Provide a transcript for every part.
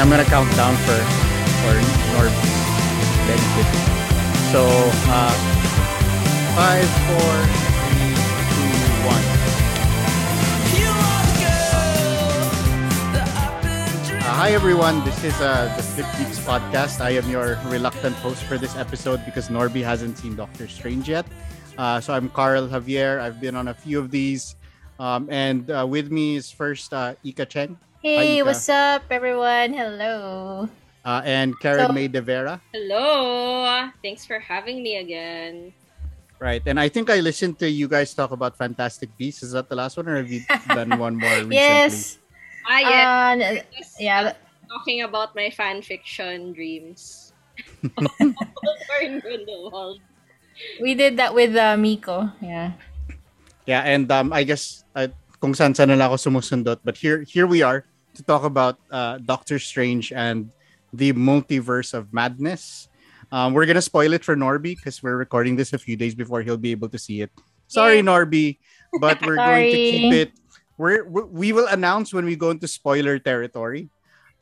I'm gonna count down for for Norb benefit. So uh, five, four, three, two, one. Uh, hi everyone, this is uh, the Flip Geeks podcast. I am your reluctant host for this episode because Norby hasn't seen Doctor Strange yet. Uh, so I'm Carl Javier. I've been on a few of these, um, and uh, with me is first uh, Ika Cheng. Hey, Ika. what's up, everyone? Hello. Uh, and Karen So- May de Vera. Hello. Thanks for having me again. Right. And I think I listened to you guys talk about Fantastic Beasts. Is that the last one, or have you done one more recently? Yes. Ah, yeah. Uh, n- Just, yeah. talking about my fan fiction dreams. We did that with uh, Miko. Yeah. Yeah, and um, I guess uh, kung saan saan na lang ako sumusundot. But here, here we are to talk about uh, Doctor Strange and the multiverse of madness. Um, we're gonna spoil it for Norby because we're recording this a few days before he'll be able to see it. Sorry, Yeah. Norby, but we're going to keep it. We're, we we will announce when we go into spoiler territory,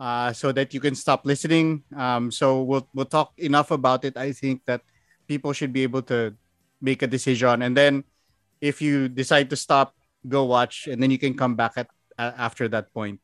uh, so that you can stop listening. Um, so we'll we'll talk enough about it. I think that people should be able to make a decision, and then if you decide to stop, go watch, and then you can come back at uh, after that point.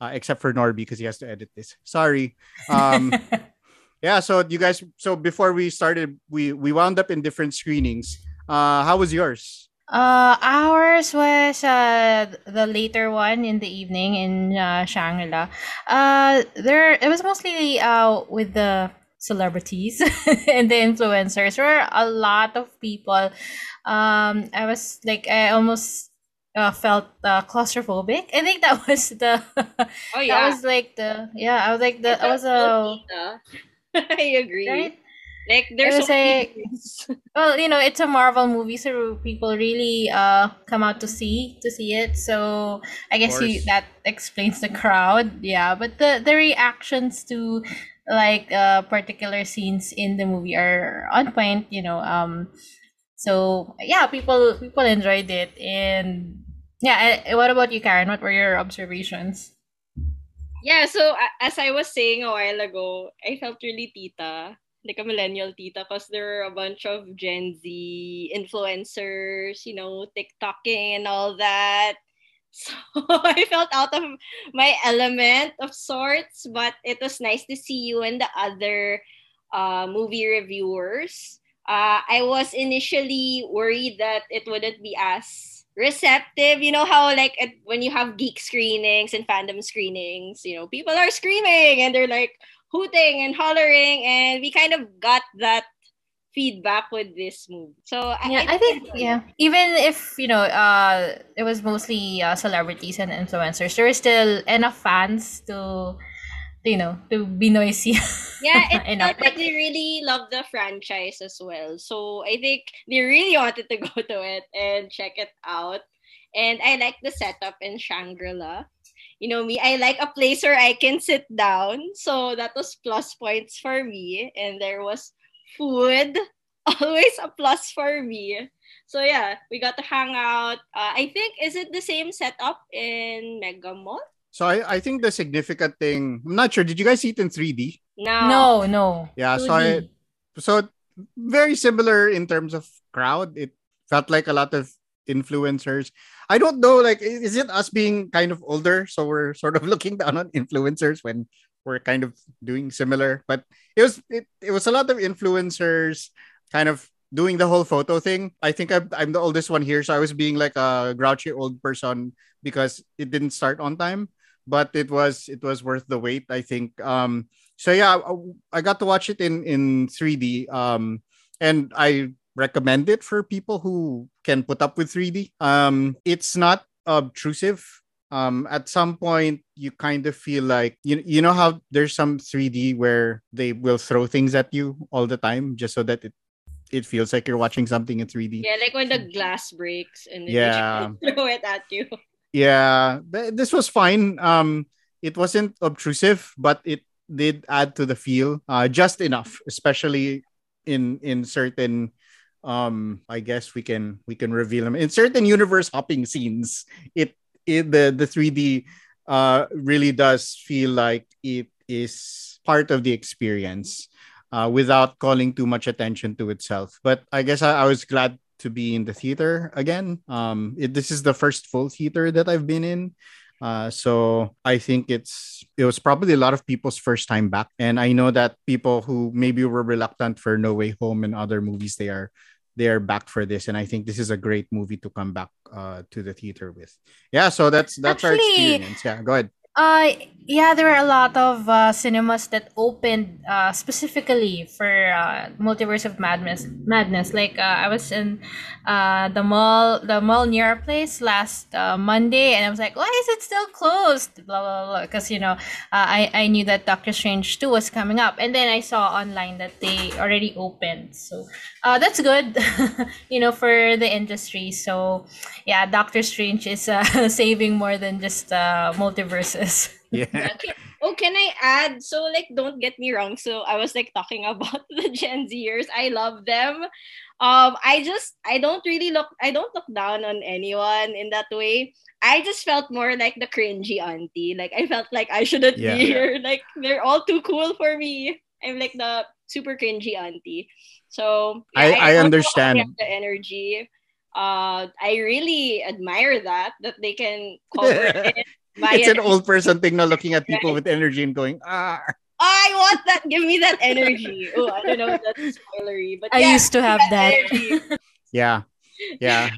Uh, except for Norby because he has to edit this. Sorry. Um, yeah. So you guys. So before we started, we we wound up in different screenings. Uh, how was yours? Uh, ours was uh the later one in the evening in uh, Shangri-La. Uh, there it was mostly uh with the celebrities and the influencers. There were a lot of people. Um, I was like I almost uh, felt uh, claustrophobic. I think that was the Oh, that yeah. was like the yeah. I was like the I was a. I agree. right. Like, there's so like- Well, you know, it's a Marvel movie, so people really uh come out to see to see it. So I guess you, that explains the crowd. Yeah, but the the reactions to like uh particular scenes in the movie are on point. You know, um, so yeah, people people enjoyed it, and yeah. What about you, Karen? What were your observations? Yeah, so as I was saying a while ago, I felt really tita, like a millennial tita, because there were a bunch of Gen Z influencers, you know, TikToking and all that. So I felt out of my element of sorts, but it was nice to see you and the other uh, movie reviewers. Uh, I was initially worried that it wouldn't be as receptive. You know how like at, when you have geek screenings and fandom screenings, you know, people are screaming and they're like hooting and hollering, and we kind of got that feedback with this movie. So Yeah, I think yeah. Even if you know, uh, it was mostly uh, celebrities and influencers, there is still enough fans to, you know, to be noisy. Yeah, it Enough. felt like they really love the franchise as well. So I think they really wanted to go to it and check it out. And I like the setup in Shangri-La. You know me, I like a place where I can sit down. So that was plus points for me. And there was food, always a plus for me. So yeah, we got to hang out. Uh, I think is it the same setup in Mega Mall? So I, I think the significant thing. I'm not sure. Did you guys see it in 3D? No. no, no. Yeah. So I 2D. so very similar in terms of crowd. It felt like a lot of influencers. I don't know, like, is it us being kind of older, so we're sort of looking down on influencers when we're kind of doing similar? But it was it, it was a lot of influencers kind of doing the whole photo thing. I think I'm, I'm the oldest one here, so I was being like a grouchy old person because it didn't start on time, but it was it was worth the wait. I think. Um, so yeah, I, I got to watch it in in 3D. Um, and I recommend it for people who can put up with 3D. Um, it's not obtrusive. Um, at some point, you kind of feel like you you know how there's some 3D where they will throw things at you all the time just so that it it feels like you're watching something in 3D. Yeah, like when the glass breaks and then Yeah. they throw it at you. Yeah, this was fine. Um, it wasn't obtrusive, but it did add to the feel uh, just enough, especially in in certain um i guess we can we can reveal them in certain universe hopping scenes it, it the the 3d uh really does feel like it is part of the experience uh, without calling too much attention to itself. But I guess I, I was glad to be in the theater again. Um, it, this is the first full theater that I've been in. Uh, so I think it's it was probably a lot of people's first time back, and I know that people who maybe were reluctant for No Way Home and other movies, they are they are back for this, and I think this is a great movie to come back uh, to the theater with. Yeah, so that's that's Actually, our experience. Yeah, go ahead. Uh, yeah, there were a lot of uh, cinemas that opened uh, specifically for uh, Multiverse of Madness. Madness, like uh, I was in uh, the mall, the mall near our place last uh, Monday, and I was like, "Why is it still closed?" Blah blah blah. Because you know, I I knew that Doctor Strange two was coming up, and then I saw online that they already opened. So that's good, you know, for the industry. So yeah, Doctor Strange is saving more than just multiverses. Yeah, Okay. Oh, can I add? So, like, don't get me wrong. So, I was like talking about the Gen Zers. I love them. Um, I just I don't really look I don't look down on anyone in that way. I just felt more like the cringy auntie. Like I felt like I shouldn't Yeah. be here. Like they're all too cool for me. I'm like the super cringy auntie. So I- I also understand. the energy. Uh, I really admire that that they can cover it. By it's an old person thing, not looking at people with energy and going ah. I want that. Give me that energy. Oh, I don't know if that's spoilery, but I yeah, used to have that. energy. Yeah, yeah.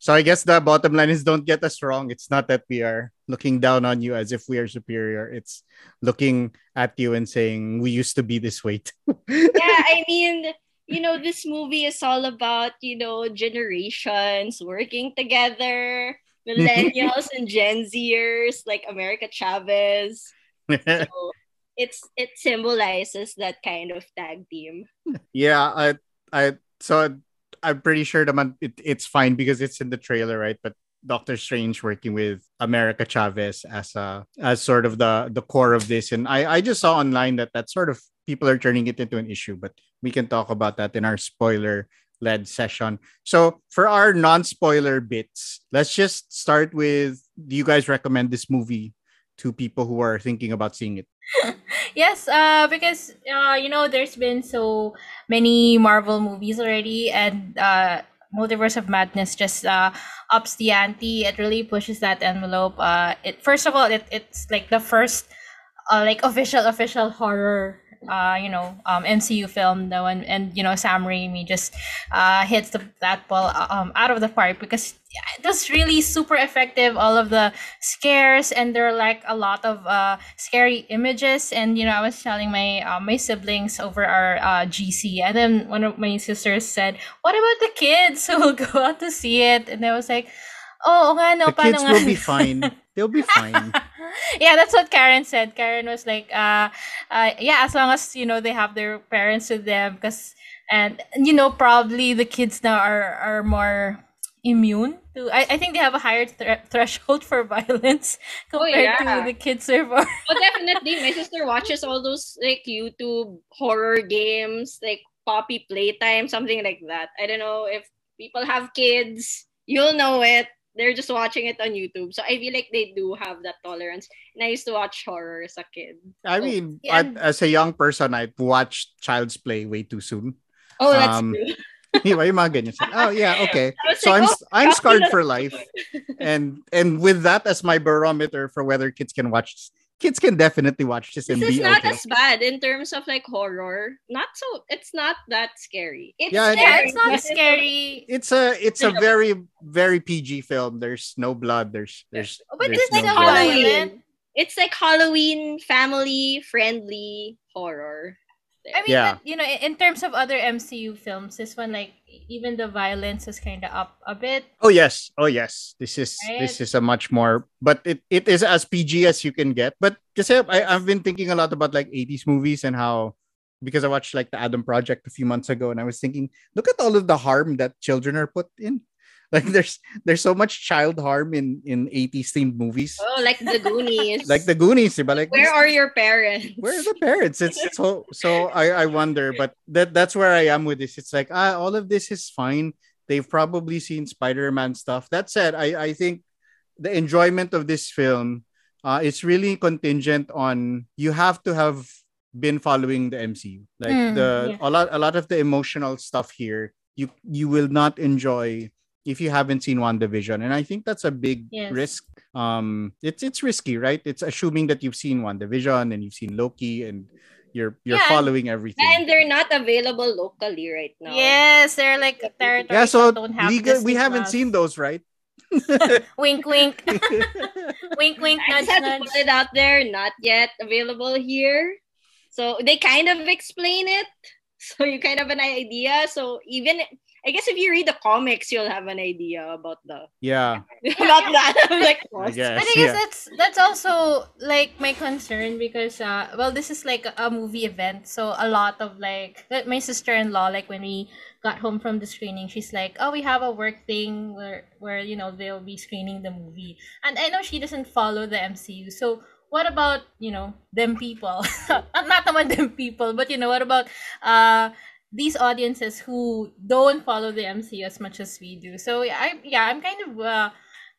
So I guess the bottom line is don't get us wrong. It's not that we are looking down on you as if we are superior. It's looking at you and saying we used to be this way. yeah, I mean, you know, this movie is all about, you know, generations working together, Mm-hmm. millennials and Gen Zers, like America Chavez. So it's it symbolizes that kind of tag team. yeah, I, I, so I'm pretty sure the man, it, it's fine because it's in the trailer, right? But Doctor Strange working with America Chavez as a as sort of the the core of this, and I I just saw online that that sort of people are turning it into an issue, but we can talk about that in our spoiler led session. So for our non spoiler bits, let's just start with: Do you guys recommend this movie to people who are thinking about seeing it? yes, uh, because uh, you know, there's been so many Marvel movies already, and uh, Multiverse of Madness just uh, ups the ante. It really pushes that envelope. Uh, it first of all, it, it's like the first, uh, like official official horror. Uh, you know, um, MCU film, the and, and you know, Sam Raimi just uh, hits the, that ball um, out of the park because it was really super effective. All of the scares and there are like a lot of uh, scary images and you know i was telling my uh, my siblings over our uh, gc and then one of my sisters said what about the kids who will go out to see it and i was like oh nga no the paano kids nga?" will be fine. They'll be fine. yeah that's what karen said karen was like uh, uh yeah as long as you know they have their parents with them because and you know probably the kids now are are more immune to i, I think they have a higher thre- threshold for violence compared yeah. to the kids before Oh, definitely. My sister watches all those like YouTube horror games, like Poppy Playtime, something like that. I don't know if people have kids, you'll know it. They're just watching it on YouTube. So I feel like they do have that tolerance. And I used to watch horror as a kid. I Oh, mean, yeah, I- as a young person, I watched Child's Play way too soon. Oh, that's Um, true. Diba, yung mga ganyan. Oh, yeah, okay. So like, I'm oh, I'm scarred for life, and and with that as my barometer for whether kids can watch, kids can definitely watch this and This is be not okay. as bad in terms of like horror. Not so. It's not that scary. It's Yeah, yeah scary, it's not scary It's a it's a very very PG film. There's no blood. There's there's but there's it's no still. Halloween. It's like Halloween family friendly horror. I mean, Yeah. but, you know, in in terms of other MCU films, this one, like, even the violence is kind of up a bit. Oh yes, oh yes. This is this is a much more, but it, it is as PG as you can get. But kasi I I've been thinking a lot about like 80s movies and how because I watched like the Adam Project a few months ago and I was thinking, look at all of the harm that children are put in. Like there's there's so much child harm in in 80s themed movies. Oh, like the Goonies. Like the Goonies, diba? Like Where are your parents? where are the parents? It's so so I I wonder, but that that's where I am with this. It's like ah, all of this is fine. They've probably seen Spider-Man stuff. That said, I I think the enjoyment of this film uh, it's really contingent on you have to have been following the MCU. Like Mm, the yeah. a lot a lot of the emotional stuff here, you you will not enjoy if you haven't seen WandaVision. And I think that's a big Yes. risk. Um it's it's risky, right? It's assuming that you've seen WandaVision and you've seen Loki and you're you're Yeah, following everything. And they're not available locally right now. Yes, they're like territories yeah, so that don't have legal, we haven't Plus. seen those, right? Wink, wink, wink, wink, I nudge, just had to put it out there, not yet available here. So they kind of explain it. So you kind of have an idea. So even I guess if you read the comics, you'll have an idea about the yeah, about that. Like, I guess. But I guess yeah. that's that's also like my concern because uh well this is like a movie event so a lot of like like, my sister-in-law like when we got home from the screening she's like oh we have a work thing where where you know they'll be screening the movie and I know she doesn't follow the MCU so what about you know them people not naman them people but you know what about uh these audiences who don't follow the MCU as much as we do so yeah, I yeah I'm kind of uh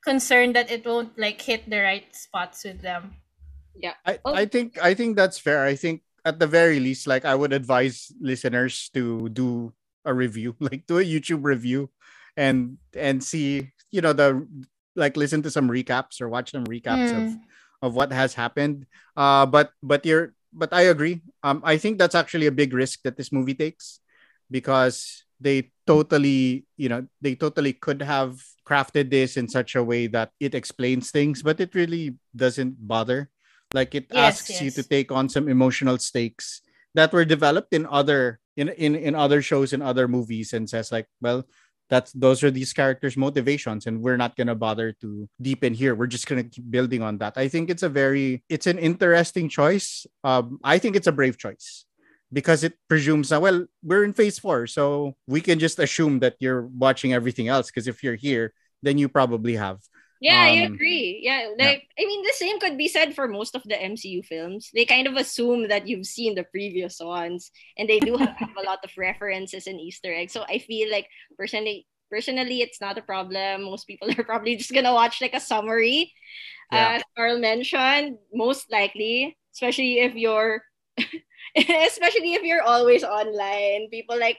concerned that it won't like hit the right spots with them. Yeah. I, Oh. I think I think that's fair. I think at the very least, like I would advise listeners to do a review, like do a YouTube review and and see, you know, the like listen to some recaps or watch some recaps of Mm. of what has happened. Uh but but you're but I agree. Um I think that's actually a big risk that this movie takes because they totally, you know, they totally could have crafted this in such a way that it explains things, but it really doesn't bother. Like it Yes, asks you to take on some emotional stakes that were developed in other in in in other shows and other movies and says like, well, that's those are these characters' motivations, and we're not gonna bother to deepen here. We're just gonna keep building on that. I think it's a very it's an interesting choice. Um, I think it's a brave choice because it presumes that well, we're in phase four, so we can just assume that you're watching everything else. Because if you're here, then you probably have. Yeah, I Um, agree. Yeah, like I mean, the same could be said for most of the MCU films. They kind of assume that you've seen the previous ones, and they do have, have a lot of references and Easter eggs. So I feel like personally, personally, it's not a problem. Most people are probably just gonna watch like a summary, Yeah. as Carl mentioned. Most likely, especially if you're. especially if you're always online people like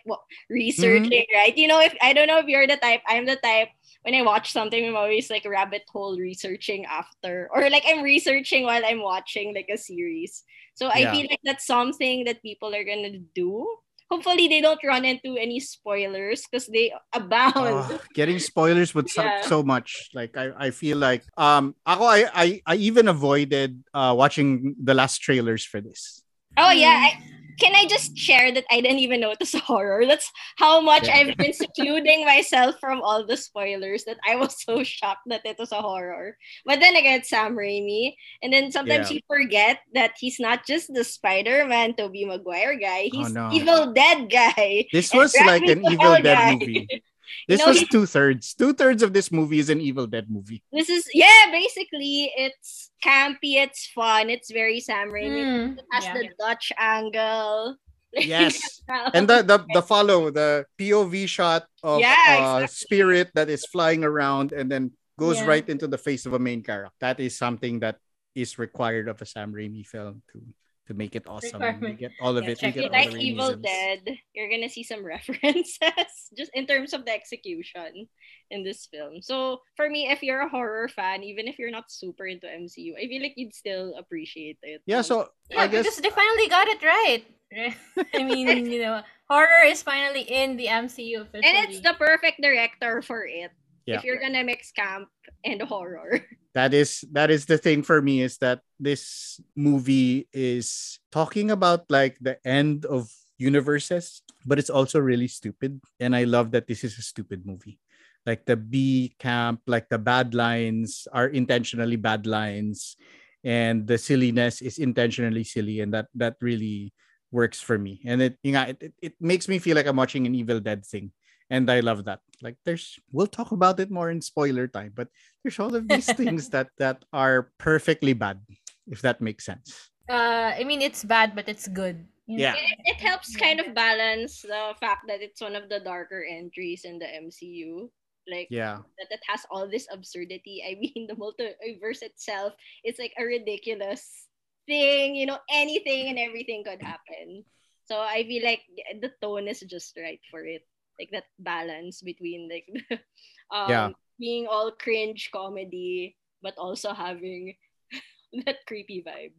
researching right you know if i don't know if you're the type i'm the type when I watch something, I'm always like rabbit hole researching after, or like I'm researching while I'm watching like a series. So I Yeah. feel like that's something that people are gonna do. Hopefully, they don't run into any spoilers because they abound. Oh, getting spoilers would suck Yeah. so much. Like I, I feel like um ako I, I I even avoided uh watching the last trailers for this. Oh yeah. Hmm. I, can I just share that I didn't even notice a horror? That's how much Yeah. I've been secluding myself from all the spoilers that I was so shocked that it was a horror. But then again, Sam Raimi. And then sometimes Yeah. you forget that he's not just the Spider-Man Tobey Maguire guy. Oh, He's no. Evil Dead guy. This was like an Evil Dead guy. movie. This know, was two thirds. Two thirds of this movie is an Evil Dead movie. This is yeah, basically it's campy, it's fun, it's very Sam Raimi. Mm, It has yeah. the Dutch angle. Yes. And the, the the follow the POV shot of Yeah, uh, spirit that is flying around and then goes Yeah. right into the face of a main character. That is something that is required of a Sam Raimi film to to make it awesome. You get all of Yeah, it. You check get you it like Evil reasons. Dead, you're gonna see some references just in terms of the execution in this film. So for me, if you're a horror fan, even if you're not super into MCU, I feel like you'd still appreciate it. Yeah, so Yeah, I guess because they finally got it right. I mean, you know, horror is finally in the MCU officially. and it's the perfect director for it. Yeah. If you're gonna mix camp and horror. that is that is the thing for me is that this movie is talking about like the end of universes but it's also really stupid. And i love that this is a stupid movie. Like the b camp like the bad lines are intentionally bad lines and the silliness is intentionally silly and that that really works for me. And it you know, it, it, makes me feel like i'm watching an evil dead thing and i love that like there's we'll talk about it more in spoiler time but there's all of these things that that are perfectly bad if that makes sense uh, I mean, it's bad, but it's good. Yeah. It, it helps kind of balance the fact that it's one of the darker entries in the MCU. like Yeah. that, that has all this absurdity. I mean, the multiverse itself is like a ridiculous thing. You know, anything and everything could happen. So I feel like the tone is just right for it. Like that balance between like um, Yeah. being all cringe comedy, but also having that creepy vibe.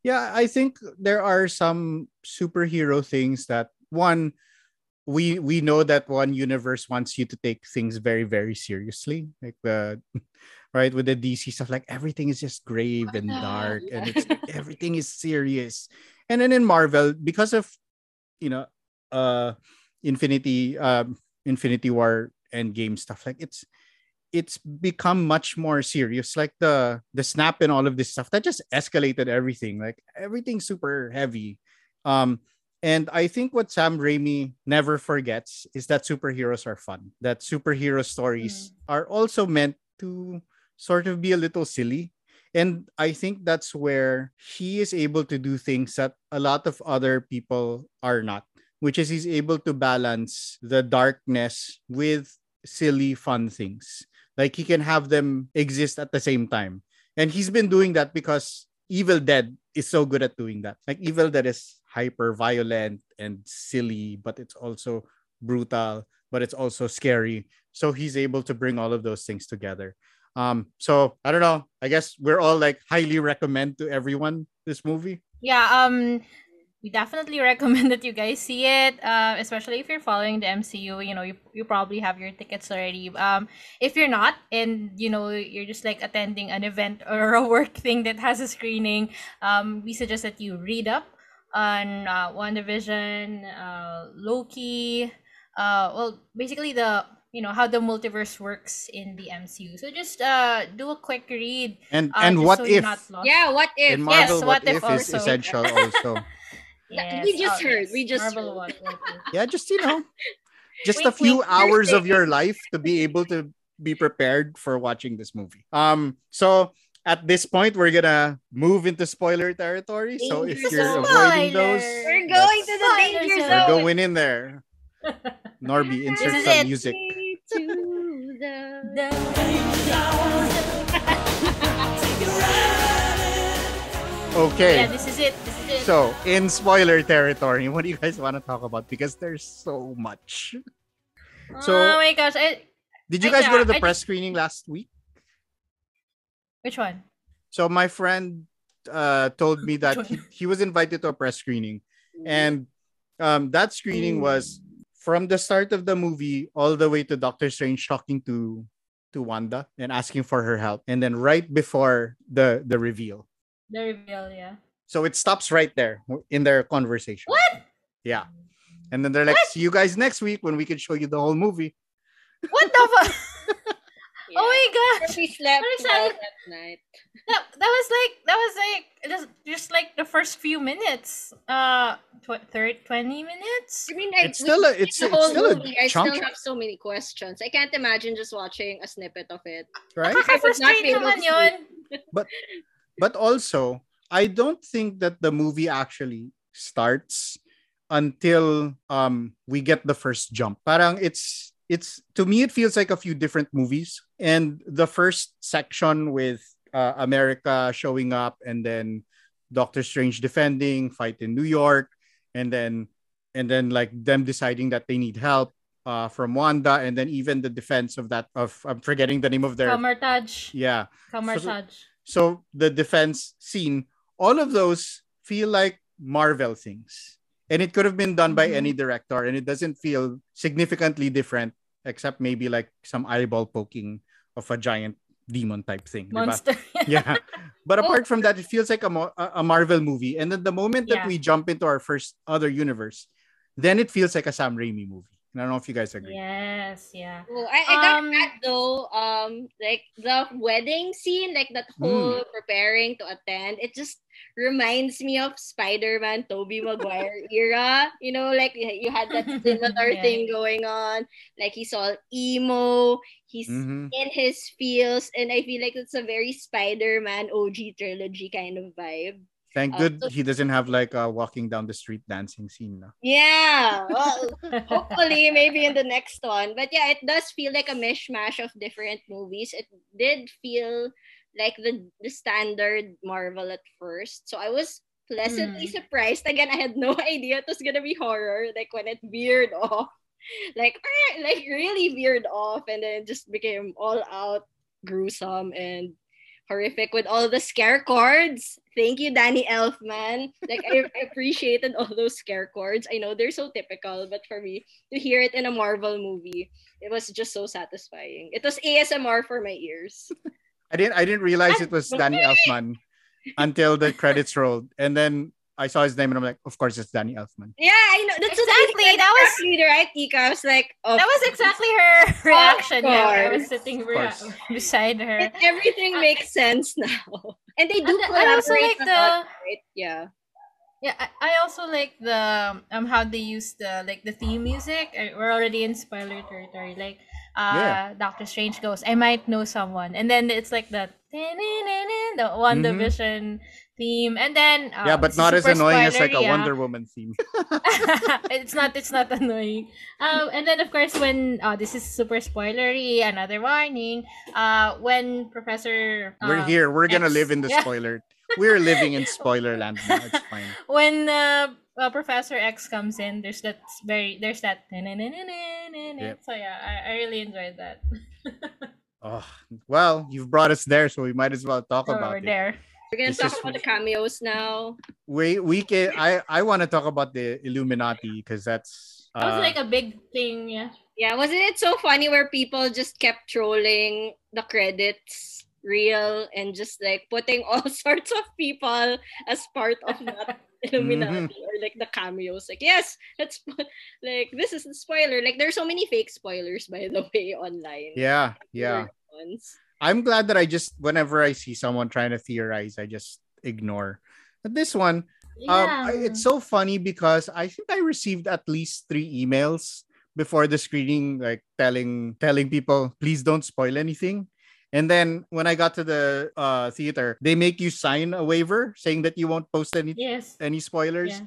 Yeah, I think there are some superhero things that one we we know that one universe wants you to take things very very seriously like the right with the DC stuff like everything is just grave and dark and it's everything is serious and then in Marvel because of you know uh Infinity um Infinity War Endgame stuff like it's it's become much more serious. Like the the snap and all of this stuff that just escalated everything. Like everything's super heavy. Um and i think what sam raimi never forgets is that superheroes are fun. That superhero stories are also meant to sort of be a little silly. And i think that's where he is able to do things that a lot of other people are not which is he's able to balance the darkness with silly fun things like he can have them exist at the same time. And he's been doing that because Evil Dead is so good at doing that. Like Evil Dead is hyper violent and silly, but it's also brutal, but it's also scary. So he's able to bring all of those things together. Um, so I don't know. I guess we're all like highly recommend to everyone this movie. Yeah, um we definitely recommend that you guys see it, uh, especially if you're following the MCU. You know, you, you probably have your tickets already. Um, if you're not, and you know you're just like attending an event or a work thing that has a screening, um, we suggest that you read up on uh, WandaVision, uh, Loki. Uh, well, basically the you know how the multiverse works in the MCU. So just uh do a quick read. And Uh, and what so if not lost. Yeah, what if? in Yes, Marvel what what, if if, is also. essential also. Yes. We just oh, heard, yes. we just heard. what, what if. yeah, just you know, just a few wink, hours of your life to be able to be prepared for watching this movie. Um, so at this point, we're gonna move into spoiler territory. So if you're zone. avoiding those, We're going to the danger zone. we're going in there. Norby, insert This is some it. music. Okay. Yeah, this is it. This is it. So in spoiler territory, what do you guys want to talk about? Because there's so much. so- oh my gosh, I, Did you I- guys go to the I press screening last week? which one? So my friend uh, told me that he, he was invited to a press screening, and um, that screening was from the start of the movie all the way to Doctor Strange talking to to Wanda and asking for her help, and then right before the the reveal. The reveal, yeah. So it stops right there in their conversation. What? Yeah, and then they're like, "See you guys next week when we can show you the whole movie." What the fuck? Yeah. Oh my gosh. We slept I'm well that night. That, that was like that was like just just like the first few minutes. Uh tw- third 20 minutes? I mean, I, It's still a- it's- the it's whole still a movie. I chunk. still have so many questions. I can't imagine just watching a snippet of it. Right? Nakaka-frustrate be able naman to yun. but also i don't think that the movie actually starts until um we get the first jump parang it's it's to me it feels like a few different movies and the first section with uh, america showing up and then doctor strange defending fight in new york and then and then like them deciding that they need help uh, from wanda and then even the defense of that of i'm forgetting the name of their Kamar-Taj. yeah Kamar-Taj. so the defense scene, all of those feel like Marvel things. And it could have been done by Mhm. any director and it doesn't feel significantly different except maybe like some eyeball poking of a giant demon type thing. Monster. Yeah. But Oh. apart from that, it feels like a, a a Marvel movie. And then the moment that Yeah. we jump into our first other universe, then it feels like a Sam Raimi movie. And I don't know if you guys agree. yes, yeah. Oh, I, I got Um, that though. Um, like the wedding scene, like that whole preparing to attend, it just reminds me of Spider-Man, Tobey Maguire era. You know, like you you had that similar Yeah. thing going on. Like he's all emo, he's Mhm. in his feels, and I feel like it's a very Spider-Man OG trilogy kind of vibe. Thank Uh, good so- he doesn't have like a walking down the street dancing scene. No? Yeah. Well, hopefully maybe in the next one. But yeah, it does feel like a mishmash of different movies. It did feel like the the standard Marvel at first. So I was pleasantly Hmm. surprised. Again, I had no idea it was gonna be horror. Like when it veered off, like eh, like really veered off, and then it just became all out gruesome and horrific with all the scare cards. Thank you, Danny Elfman. Like I appreciated all those scare cards. I know they're so typical, but for me to hear it in a Marvel movie, it was just so satisfying. It was ASMR for my ears. I didn't I didn't realize ah, it was Danny Elfman until the credits rolled. And then I saw his name and I'm like, of course it's Danny Elfman. Yeah, I know. That's Exactly, said that was- exactly right, Ika. I was like, oh, That was exactly her reaction. Yeah, I was course. sitting Of rea- course. beside her. it- everything makes sense now. And they do And I also collaborate like a the lot, right? Yeah. yeah. I, I also like the um how they use the like the theme music. Uh, We're already in spoiler territory. Like uh, Yeah. Doctor Strange goes, "I might know someone," and then it's like the the WandaVision theme, and then uh, yeah, but not as annoying as like a spoilery, ah. Wonder Woman theme. it's not it's not annoying um and then of course when uh this is super spoilery another warning uh when professor uh, We're here. We're gonna live in the yeah. spoiler. We're living in spoiler land now. It's fine. when uh, uh, professor x comes in there's that very there's that Yep. so yeah I, I really enjoyed that Oh well, you've brought us there, so we might as well talk so about we're it. there We're gonna This talk is- about the cameos now. We we can I I want to talk about the Illuminati because that's that was uh, like a big thing yeah Yeah, wasn't it so funny where people just kept trolling the credits real and just like putting all sorts of people as part of that Illuminati or like the cameos. Like, yes, let's like this is a spoiler. Like there's so many fake spoilers by the way online. yeah yeah. Ones. I'm glad that I just whenever I see someone trying to theorize, I just ignore. But this one, um, yeah I- it's so funny because I think I received at least three emails before the screening, like telling telling people please don't spoil anything. And then when I got to the uh, theater, they make you sign a waiver saying that you won't post any yes any spoilers. yeah.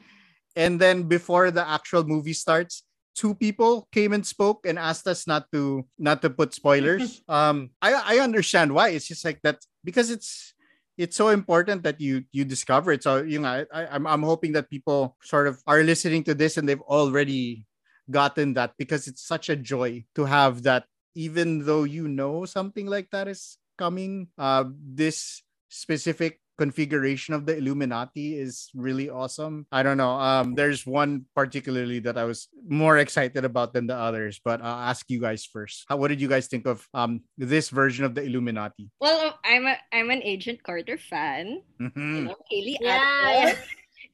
And then before the actual movie starts, two people came and spoke and asked us not to not to put spoilers. um, I I understand why. It's just like that because it's it's so important that you you discover it. So you know, I, I I'm I'm hoping that people sort of are listening to this and they've already gotten that because it's such a joy to have that even though you know something like that is coming uh this specific configuration of the Illuminati is really awesome. I don't know. Um, there's one particularly that I was more excited about than the others, but I'll ask you guys first. How, what did you guys think of um this version of the Illuminati? Well, I'm a I'm an Agent Carter fan. You Mhm. know, Hayley Yeah, Atwell.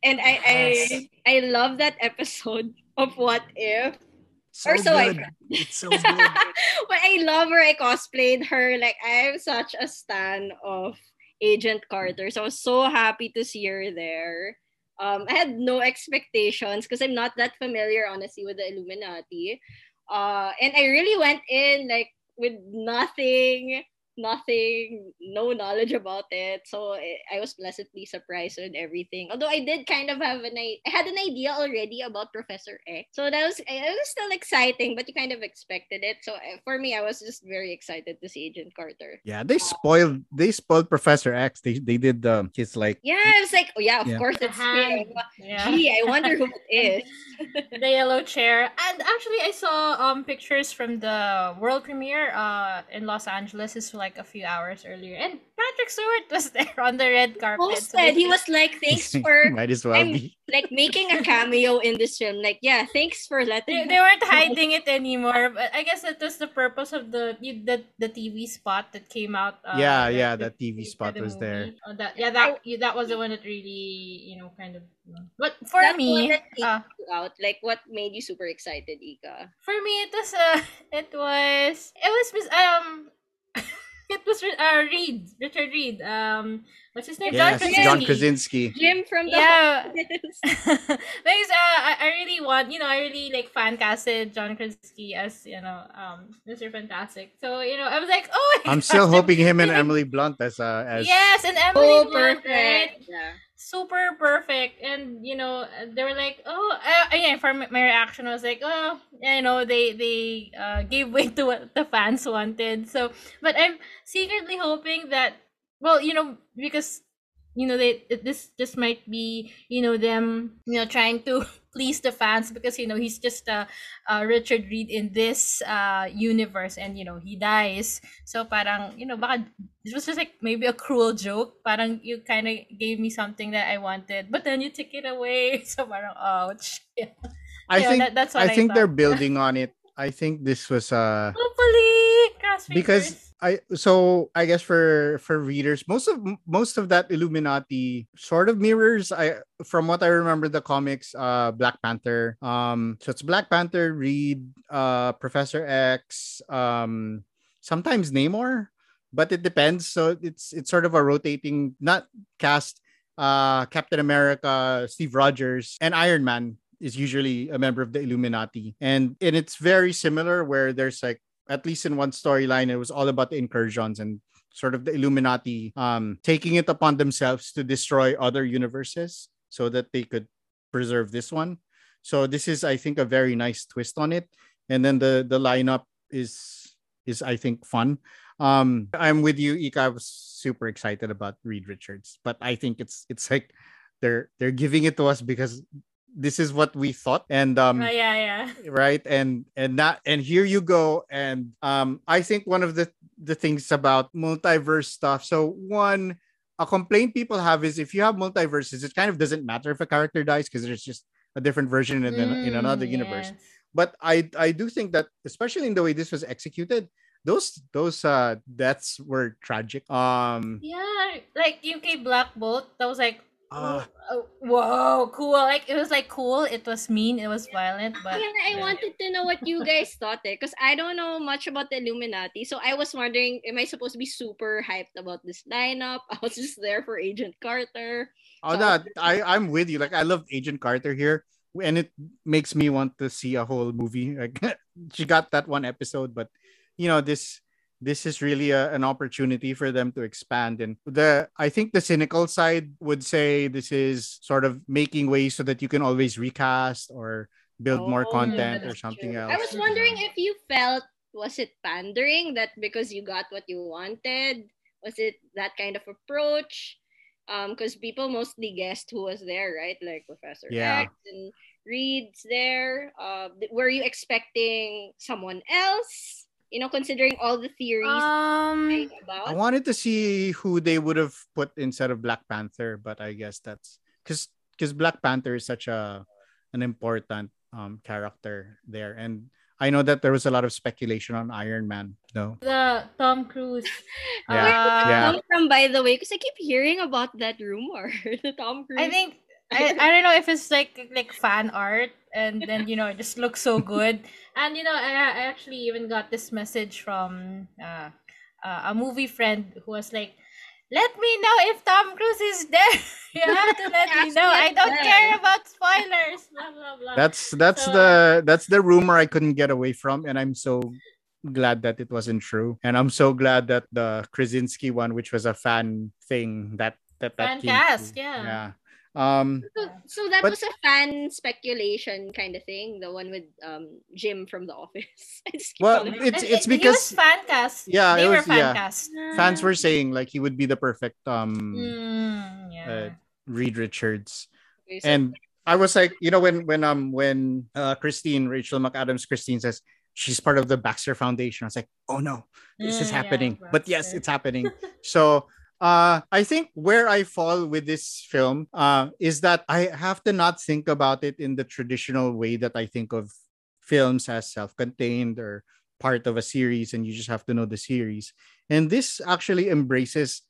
And I, I Yes. I love that episode of What If. So Or so good. heard. It's so good. but I love her. I cosplayed her. Like I'm such a stan of Agent Carter. So I was so happy to see her there. Um, I had no expectations because I'm not that familiar, honestly, with the Illuminati. Uh, and I really went in like with nothing, nothing, no knowledge about it. So I, I was pleasantly surprised with everything. Although I did kind of have an I, I had an idea already about Professor X. So that was it was still exciting, but you kind of expected it. So uh, for me, I was just very excited to see Agent Carter. Yeah, they spoiled they spoiled Professor X. They they did the his like Yeah, I was like, oh yeah, of Yeah. course it's hand. him. Yeah. Gee, I wonder who it is. the yellow chair. And actually, I saw um pictures from the world premiere uh in Los Angeles. It's like a few hours earlier, and Patrick Stewart was there on the red carpet. so Posted. He was like, thanks for might as well I'm- be. like making a cameo in this film. Like, yeah, thanks for They, letting they weren't hiding it anymore, but I guess that was the purpose of the the, the TV spot that came out. Uh, Yeah, like, yeah, the- that TV for spot the was there. movie. Oh, that, yeah, that yeah, that was the one that really you know kind of. But for That's the one me, that uh, out. Like, what made you super excited, Ika? for me it was uh it was it was mis- um it was uh Reed Richard Reed um what's his name Yes, John Krasinski. Krasinski. Jim from the yeah Office. because uh, I, I really want you know I really like fan casted John Krasinski as you know um Mr. Fantastic so you know I was like oh my I'm still hoping him and Emily Blunt as uh as yes and Emily Oh, Blunt, right perfect. Yeah. Super perfect. And you know they were like oh uh, yeah for my reaction was like oh you know they they uh, gave way to what the fans wanted. So but i'm secretly hoping that well you know because you know they this this might be you know them you know trying to please the fans because you know he's just uh, uh Richard Reed in this uh universe and you know he dies so parang you know baka it was just like maybe a cruel joke parang you kind of gave me something that I wanted but then you took it away so parang ouch yeah. I Yeah, think that- that's I what I think they're building on it. I think this was uh hopefully because. I so I guess for for readers most of most of that Illuminati sort of mirrors I from what I remember the comics uh Black Panther. Um so it's Black Panther Reed uh Professor X um sometimes Namor but it depends. So it's it's sort of a rotating not cast uh Captain America Steve Rogers and Iron Man is usually a member of the Illuminati. And and it's very similar where there's like at least in one storyline, it was all about the incursions and sort of the Illuminati um, taking it upon themselves to destroy other universes so that they could preserve this one. So this is, I think, a very nice twist on it. And then the the lineup is is I think fun. Um, I'm with you, Ika. I was super excited about Reed Richards, but I think it's it's like they're they're giving it to us because this is what we thought, and um, Uh, yeah yeah. right and and not and here you go and um i think one of the the things about multiverse stuff so one a complaint people have is if you have multiverses it kind of doesn't matter if a character dies because there's just a different version in, an- in Mm, another universe. yes. but i i do think that especially in the way this was executed those those uh deaths were tragic. Um Yeah, like UK Black Bolt, that was like, uh, oh, whoa, cool. Like it was like cool. It was mean. It was violent, but Yeah, I yeah. wanted to know what you guys thought it because I don't know much about the Illuminati. So I was wondering, am I supposed to be super hyped about this lineup? I was just there for Agent Carter. Oh, So- no, I I'm with you. Like I love Agent Carter here, and it makes me want to see a whole movie. Like she got that one episode, but you know this this is really a, an opportunity for them to expand. And the I think the cynical side would say this is sort of making ways so that you can always recast or build more Oh, content or something true. else. I was wondering if you felt was it pandering that because you got what you wanted? Was it that kind of approach? Um, because people mostly guessed who was there, right? Like Professor Yeah. X and Reed's there. Uh, were you expecting someone else? You know, considering all the theories um, going I wanted to see who they would have put instead of Black Panther, but I guess that's because because Black Panther is such a an important um character there, and I know that there was a lot of speculation on Iron Man. No, the Tom Cruise. Yeah, uh, yeah. Come from, by the way, because I keep hearing about that rumor, the Tom Cruise. I think I, I don't know if it's like like fan art and then you know it just looks so good. And you know I, I actually even got this message from uh, uh, a movie friend who was like let me know if Tom Cruise is there you have to let me know. I don't care about spoilers. Blah blah blah. That's that's So, the that's the rumor I couldn't get away from, and I'm so glad that it wasn't true, and I'm so glad that the Krasinski one, which was a fan thing, that that that Fan came cast, yeah. yeah. Um, So, so that But- was a fan speculation kind of thing, the one with um Jim from The Office. I just keep Well, it's And it's it- he was because fan cast Yeah, they it were was- fan yeah. cast fans were saying like he would be the perfect um mm, yeah uh, Reed Richards. Okay, so- And I was like, you know, when when um when uh Christine Rachel McAdams Christine says she's part of the Baxter Foundation, I was like, oh no, this is Mm, yeah, happening. but yes, it's happening. so uh I think where I fall with this film uh is that I have to not think about it in the traditional way that I think of films as self-contained or part of a series and you just have to know the series. And this actually embraces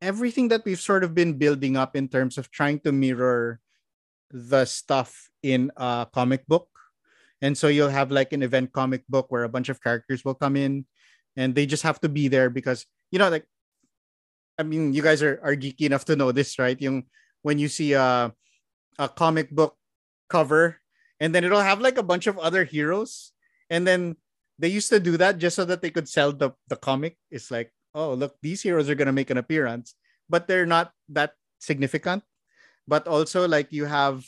everything that we've sort of been building up in terms of trying to mirror the stuff in a comic book. And so you'll have like an event comic book where a bunch of characters will come in and they just have to be there because, you know, like, I mean, you guys are, are geeky enough to know this, right? Yung, when you see a, a comic book cover and then it'll have like a bunch of other heroes. And then they used to do that just so that they could sell the, the comic. It's like, oh, look, these heroes are going to make an appearance, but they're not that significant. but also like you have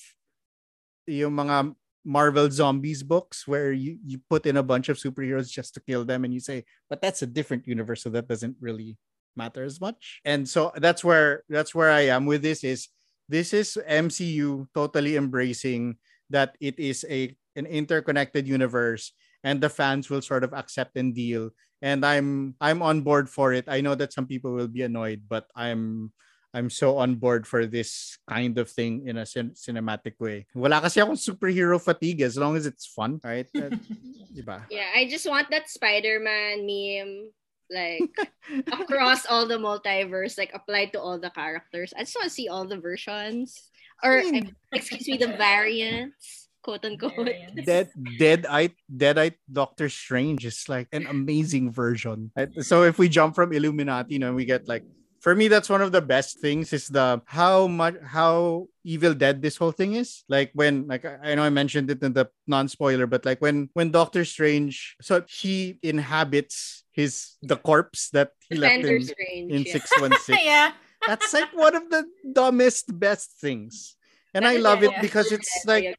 yung mga Marvel Zombies books where you, you put in a bunch of superheroes just to kill them and you say, but that's a different universe, so that doesn't really matter as much. And so that's where that's where I am with this is this is MCU totally embracing that it is a an interconnected universe and the fans will sort of accept and deal and i'm i'm on board for it i know that some people will be annoyed but i'm I'm so on board for this kind of thing in a cin- cinematic way. Wala kasi akong superhero fatigue as long as it's fun, right? Diba? Yeah, I just want that Spider-Man meme like across all the multiverse, like applied to all the characters. I just want to see all the versions. Or I mean- excuse me, the variants, quote unquote. Variants. Dead Dead Eye Dead Eye Doctor Strange is like an amazing version. So if we jump from Illuminati, you know, we get like for me that's one of the best things is the how much how evil dead this whole thing is like when like i know i mentioned it in the non-spoiler but like when when doctor strange so he inhabits his the corpse that he left in, Strange. in yeah. 616 yeah. that's like one of the dumbest best things and i love it because it's like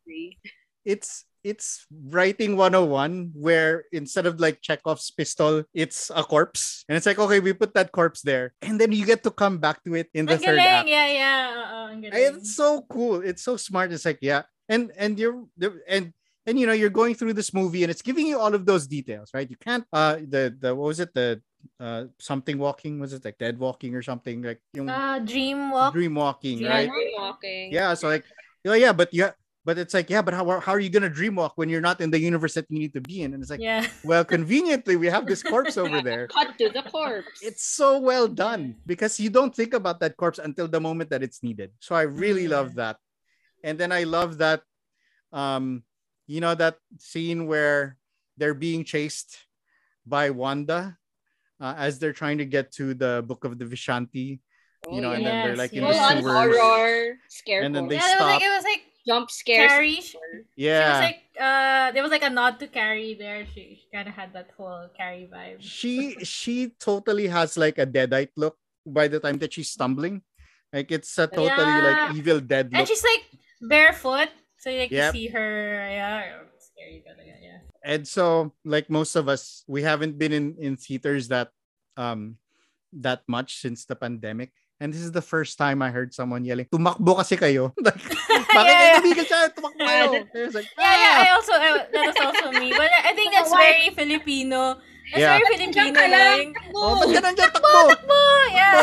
it's it's writing 101 where instead of like Chekhov's pistol, it's a corpse. And it's like, okay, we put that corpse there. And then you get to come back to it in the Ang third galing, act. yeah, yeah. galing. It's so cool. It's so smart. It's like, yeah. And and you're and and you know, you're going through this movie and it's giving you all of those details, right? You can't uh the the what was it? The uh something walking, was it like dead walking or something? Like yung Uh, dream walk. dream walking, Yeah, right? Dream walking. Yeah, so like, yeah, yeah, but yeah, but it's like, yeah, but how, how are you gonna dream walk when you're not in the universe that you need to be in? And it's like, yeah. well, conveniently, we have this corpse over there. Cut to the corpse. It's so well done because you don't think about that corpse until the moment that it's needed. So I really love that. And then I love that, um, you know, that scene where they're being chased by Wanda uh, as they're trying to get to the Book of the Vishanti, you know, and then they're like in yes. the Full on sewers. horror scare And then they yeah, it was like stop. it was like jump scares. Carrie. She was like uh there was like a nod to Carrie there. She, she kind of had that whole Carrie vibe. she she totally has like a deadite look by the time that she's stumbling. Like it's a totally Yeah. like evil dead look. And she's like barefoot, so you like Yep. see her. Yeah, scary talaga. Yeah. And so like most of us, we haven't been in in theaters that um that much since the pandemic. And this is the first time I heard someone yelling, tumakbo kasi kayo. like, bakit Yeah, kayo yeah. tumigil siya? Tumakbo Yeah, kayo. like, Yeah, yeah. "Ah!" I also I, that was also me, but I think that's very Filipino. That's Yeah. very Filipino ka lang. like. Oh, ba't ka nandiyan? Takbo! Takbo! Yeah.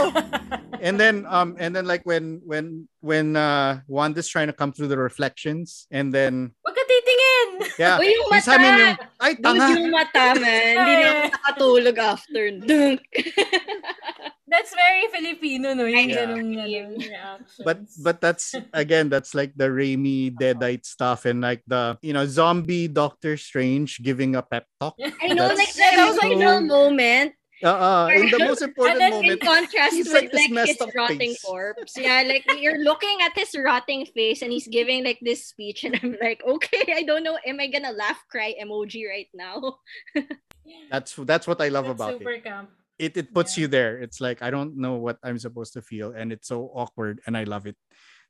and then um and then like when when when uh Wanda's trying to come through the reflections and then Huwag ka titingin! yeah Uy, yung mata! yung ay Dude, tanga yung mata, man. Hindi na ako nakatulog after. Dunk. That's very Filipino, no? Yung Yeah. ganung reactions. but but that's again that's like the Raimi deadite stuff and like the you know zombie Doctor Strange giving a pep talk I know, That's like, the That was emotional so- moment. uh, uh, in the most important And then In contrast he's with like this like, his rotting face. corpse. Yeah, like you're looking at his rotting face and he's giving like this speech and I'm like, okay, I don't know, am I gonna laugh cry emoji right now? that's that's what I love That's about it super camp. It it puts Yeah. you there. It's like I don't know what I'm supposed to feel, and it's so awkward, and I love it.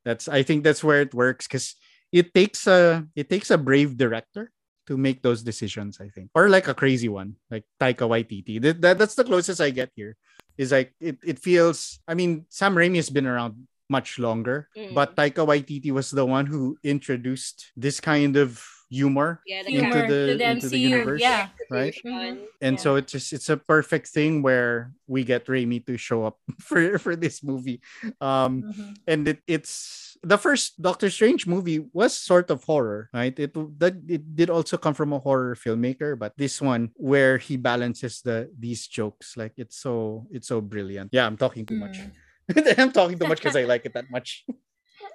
That's I think that's where it works because it takes a it takes a brave director to make those decisions. I think, or like a crazy one, like Taika Waititi. That, that that's the closest I get here. Is like it it feels. I mean, Sam Raimi has been around much longer, Mm. but Taika Waititi was the one who introduced this kind of humor Yeah, Into Humor the- the into the universe. Yeah. right? Execution. and Yeah. so it's just it's a perfect thing where we get Raimi to show up for for this movie um Mhm. and it, it's the first Doctor Strange movie was sort of horror right it that it did also come from a horror filmmaker but this one where he balances the these jokes like it's so it's so brilliant yeah I'm talking too much Mm. I'm talking too much because I like it that much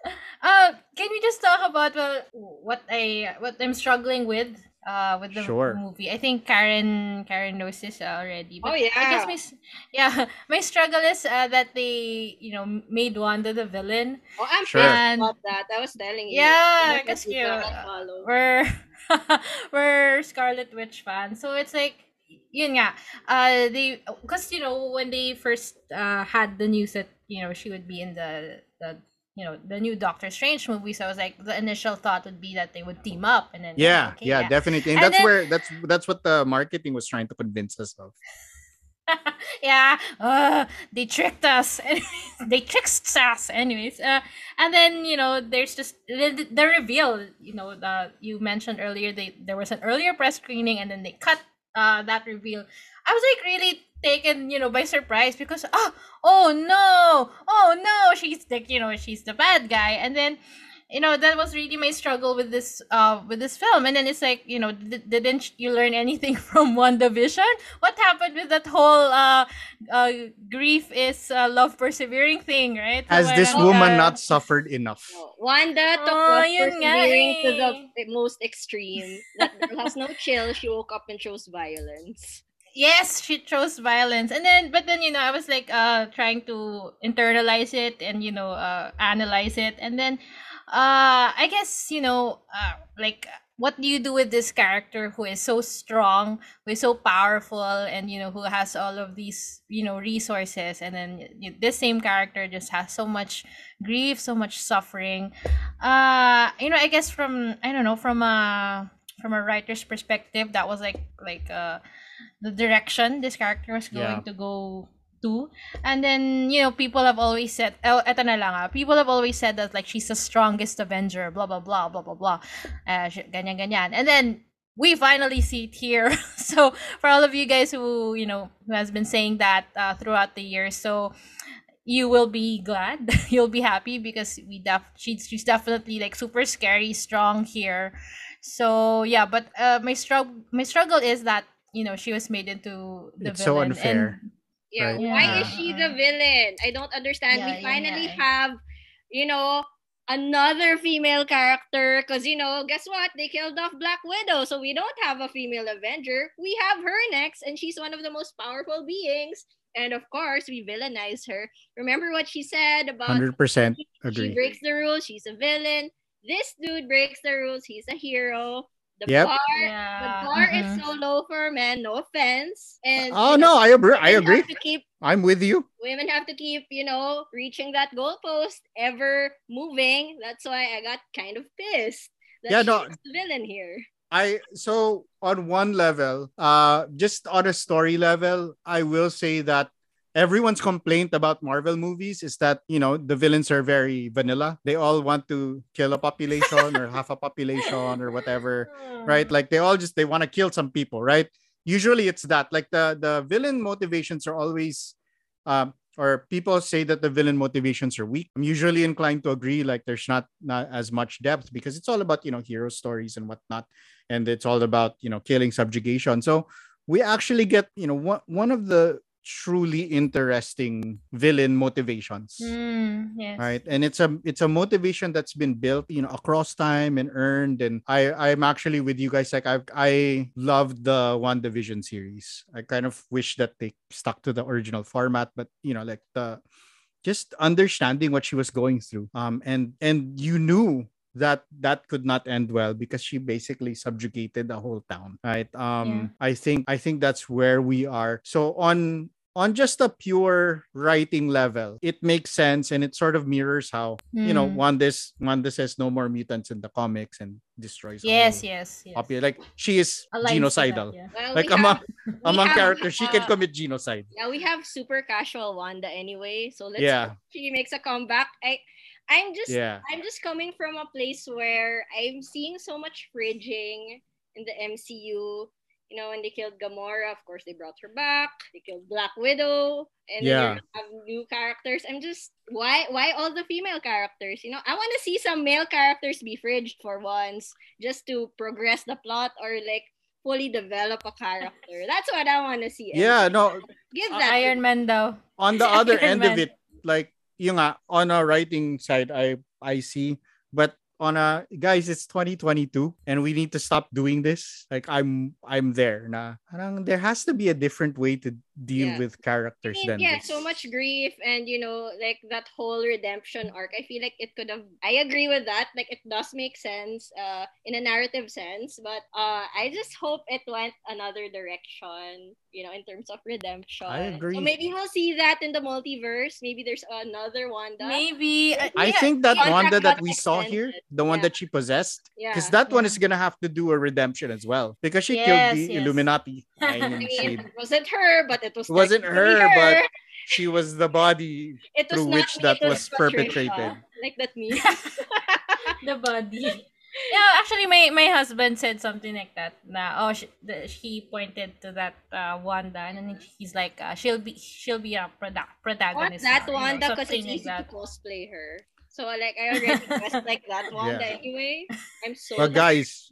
Uh, can we just talk about well, what I what I'm struggling with uh with the Sure. movie? I think Karen Karen knows this already. Oh, I guess yeah. my yeah my struggle is uh, that they you know made Wanda the villain. Oh, I'm Sure. And- about that. I was telling you. Yeah, Like, kasi you uh, we're we're Scarlet Witch fans. So it's like yun nga. Uh they cuz you know when they first uh had the news that you know she would be in the the you know the new Doctor Strange movie. So I was like, the initial thought would be that they would team up, and then Yeah, okay, yeah, definitely. And, And that's then- where that's that's what the marketing was trying to convince us of. yeah, uh, they tricked us. They tricked us. Anyways, uh, and then you know, there's just the, the reveal. You know, the you mentioned earlier. They there was an earlier press screening, and then they cut uh that reveal. I was like really taken, you know, by surprise because oh, oh no, oh no, she's the you know she's the bad guy, and then you know that was really my struggle with this uh with this film and then it's like you know d- didn't you learn anything from WandaVision what happened with that whole uh uh grief is uh, love persevering thing right Has So this parang, woman not suffered enough? No, Wanda took Oh, yun nga persevering to eh. the most extreme. That girl has no chill. She woke up and chose violence. Yes she chose violence. And then but then you know i was like uh trying to internalize it and you know uh analyze it. And then uh i guess you know uh like what do you do with this character who is so strong who is so powerful and you know who has all of these you know resources? And then y- this same character just has so much grief so much suffering. Uh you know i guess from i don't know from a from a writer's perspective that was like like uh the direction this character was going Yeah. to go to. And then you know people have always said oh eto na lang ah, people have always said that like she's the strongest avenger blah blah blah blah blah blah. Uh, ganyan ganyan. And then we finally see it here. So for all of you guys who you know who has been saying that uh, throughout the year, so you will be glad. You'll be happy because we def- she's, she's definitely like super scary strong here. So yeah but uh, my struggle my struggle is that you know she was made into the It's so villain unfair. and Yeah, Right. why is she the villain? I don't understand. Yeah, we finally nga have, you know, another female character because you know, guess what? They killed off Black Widow, so we don't have a female Avenger. We have her next, and she's one of the most powerful beings. And of course, we villainize her. Remember what she said about Hundred percent she agree. breaks the rules, she's a villain. This dude breaks the rules, he's a hero. The Yep. bar, the yeah bar mhm. is so low for men. No offense. And Oh you no, know, I agree. I agree. to keep I'm with you. women have to keep, you know, reaching that goalpost, ever moving. That's why I got kind of pissed. That Yeah, no. she's the villain here. I so on one level, uh, just on a story level, I will say that everyone's complaint about Marvel movies is that you know the villains are very vanilla. They all want to kill a population or half a population or whatever, right? Like they all just they want to kill some people, right? Usually it's that. Like the the villain motivations are always um or people say that the villain motivations are weak. I'm usually inclined to agree like there's not not as much depth because it's all about, you know, hero stories and whatnot and it's all about, you know, killing subjugation. So we actually get, you know, one one of the truly interesting villain motivations. Mm, yes. right? And it's a it's a motivation that's been built you know across time and earned. And i i'm actually with you guys. Like i i loved the WandaVision series. I kind of wish that they stuck to the original format but you know like the just understanding what she was going through. Um and and you knew that that could not end well because she basically subjugated the whole town right um i think i think that's where we are so on on just a pure writing level it makes sense and it sort of mirrors how you know Mm. wanda wanda says no more mutants in the comics and destroys Yes, yes, yes. popu- like she is Aligns to that, genocidal yeah. Well, like we among have, we among have, characters she can uh, commit genocide Yeah, we have super casual Wanda anyway. So let's Yeah. hope she makes a comeback. I I'm just yeah I'm just coming from a place where I'm seeing so much fridging in the MCU. You know, when they killed Gamora, of course they brought her back. They killed Black Widow, and then Yeah. you have new characters. I'm just why why all the female characters? You know, I want to see some male characters be fridged for once, just to progress the plot or like fully develop a character. That's what I want to see. yeah no give Uh. Iron Man though. on the other Iron end of it, like yung nga, on a writing side, I I see, but on a guys, it's 2022 and we need to stop doing this. Like I'm I'm there na there has to be a different way to deal Yeah. with characters I mean, than yeah, this. so much grief and you know, like that whole redemption arc. I feel like it could have. I agree with that. Like it does make sense, uh, in a narrative sense. But uh, I just hope it went another direction. You know, in terms of redemption. I agree. So maybe we'll see that in the multiverse. Maybe there's another Wanda. Maybe. uh, I yeah, think that Contract Wanda that got we saw here, the one Yeah. that she possessed, Yeah. because that one is gonna have to do a redemption as well because she Yes, killed the yes. Illuminati. I mean, Shade. it wasn't her, but it was. It wasn't technically her, but she was the body it was through not which me, that it was Patricia. perpetrated. Like that me. the body. Yeah, actually, my my husband said something like that. Na oh, she, the, he pointed to that uh, Wanda, and then he's like, uh, she'll be she'll be a produ- want protagonist. that now, Wanda because something it's like easy that. to cosplay her. So like I already dressed like that Wanda Yeah. anyway. I'm so But guys,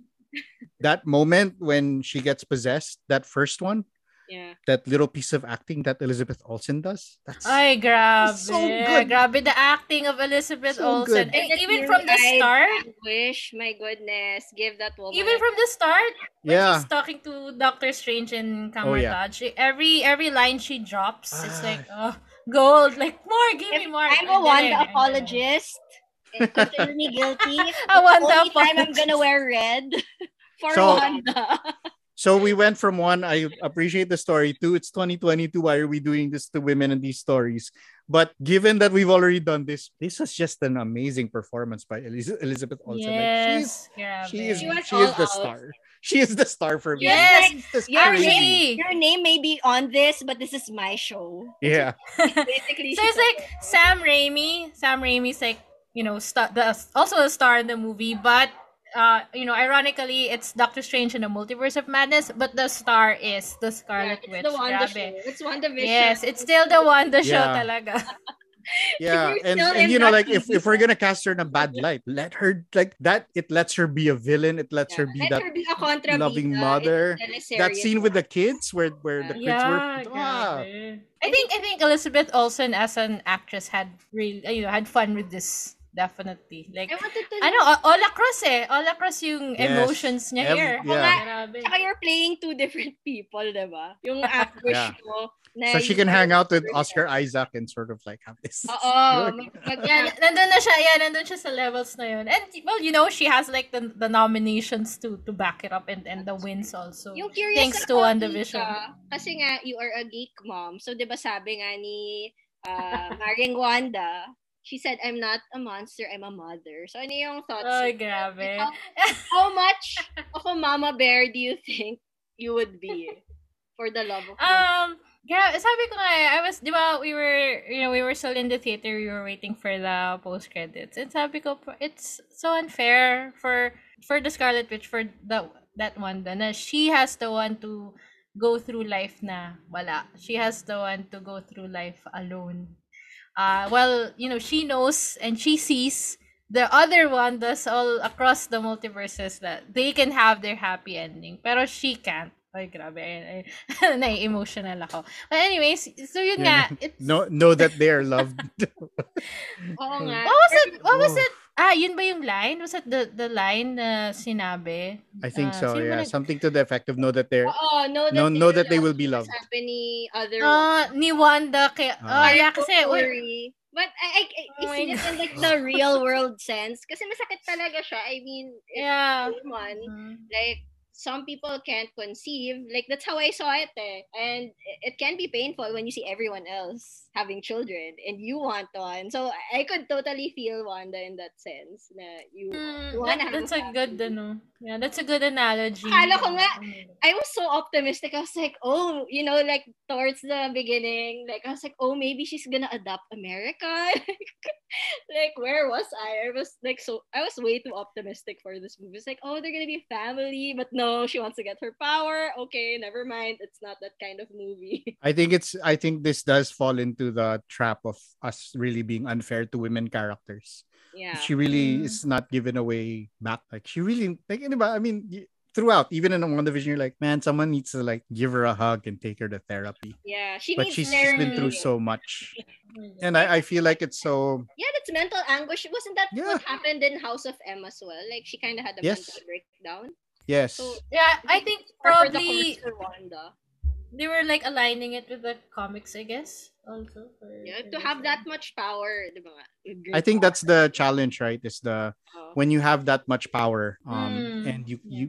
that moment when she gets possessed, that first one, yeah. that little piece of acting that Elizabeth Olsen does, that's Ay, grabe. So good. Grabe the acting of Elizabeth So Olsen. good. Eh, That even from the teary-eyed start, Wish, my goodness, give that woman. even from the start, when yeah. she's talking to Doctor Strange and Oh, yeah. She- every every line she drops, it's Ah. like, oh, gold. Like, more, give me more. I'm a Wanda galing, apologist. and Consider me guilty. A Wanda Only time I'm gonna wear red for So- Wanda. So we went from one, I appreciate the story, to it's 2022. Why are we doing this to women in these stories? But given that we've already done this, this was just an amazing performance by Elizabeth Olsen. Like, she's, Yes, grabe. she is, She she is the out. star. She is the star for me. Yes, She's Your scream. Actually, Your name may be on this, but this is my show. Yeah. Basically, so it's like Sam Raimi. Sam Raimi's like you know star, the, also a star in the movie, but uh you know ironically it's Doctor Strange in the Multiverse of Madness, but the star is the yeah, Scarlet it's Witch. the Wanda Grabe. show. It's WandaVision. Yes, it's still the Wanda show Yeah. talaga. Yeah. And, and you know, like if, if we're gonna cast her in a bad light, let her like that, it lets her be a villain, it lets her be Let that her be a contra loving mother. that teleserye. scene with the kids where where the kids were ah. I think I think Elizabeth Olsen as an actress had real you know had fun with this definitely. Like I wanted to ano, all across eh. All across yung Yes. emotions niya Ev- here. yeah. Grabe. Saka you're playing two different people, diba? Yung actress Yeah. Na so she can hang out with Oscar. Isaac and sort of like have this. Oo. mag- nandun na siya. Yeah, nandun siya sa levels na yun. And, well, you know, she has like the, the nominations to to back it up and, and the wins also. Yung curious Thanks to WandaVision. Nika, kasi nga, you are a geek mom. So, di ba sabi nga ni uh, Maring Wanda, she said, I'm not a monster, I'm a mother. So, ano yung thoughts? Mo? grabe. How, how much of a mama bear do you think you would be for the love of money? Um, yeah, sabi ko nga, I was, di ba, we were, you know, we were still in the theater, we were waiting for the post-credits. And sabi ko, it's so unfair for, for the Scarlet Witch, for the, that one, na she has the one to go through life na wala. She has the one to go through life alone. Uh, well, you know, she knows and she sees the other one does all across the multiverses that they can have their happy ending. Pero she can't. Ay, grabe. Ay, ay, nai-emotional ako. But anyways, so yun Yeah. nga. It's, know know that they are loved. Oo nga. what was it? What was Oh. it? Ah, yun ba yung line? Was it the, the line na sinabi? I think Ah, so. Yeah, nag- something to the effect of know that they're Oo, know that, No- they, know will that they will be loved. Sabi ni other Ah, ni Wanda kay Ah. Ah, yeah, kasi worry. But I, I, I, Oh see it in like the real world sense. Kasi masakit talaga siya. I mean, yeah. someone, Mhm. like, some people can't conceive. Like, that's how I saw it eh. And it can be painful when you see everyone else having children and you want one. So, I could totally feel Wanda in that sense. Na you, Mm, you wanna that- have that's a a good ano. Yeah, that's a good analogy. Akala ko nga, Mm. I was so optimistic. I was like, oh, you know, like towards the beginning, like I was like, oh, maybe she's gonna adopt America. like, where was I? I was like, so I was way too optimistic for this movie. It's like, oh, they're gonna be family, but no, she wants to get her power. Okay, never mind. It's not that kind of movie. I think it's I think this does fall into the trap of us really being unfair to women characters. yeah. She really Mm. is not given away back. Like she really like diba? I mean throughout, even in WandaVision, you're like, man, someone needs to like give her a hug and take her to therapy. Yeah, she But needs she's just been through so much. And I, I feel like it's so Yeah, that's mental anguish. Wasn't that Yeah. what happened in House of M as well? Like she kind of had a Yes. mental breakdown. yes. So Yeah, I think Or for the probably Wanda. They were like aligning it with the comics, I guess. Also for Yeah, to have that much power, di ba? nga? With girl I think that's the challenge, right? Is the power. when you have that much power, um, Mm, and you yeah. you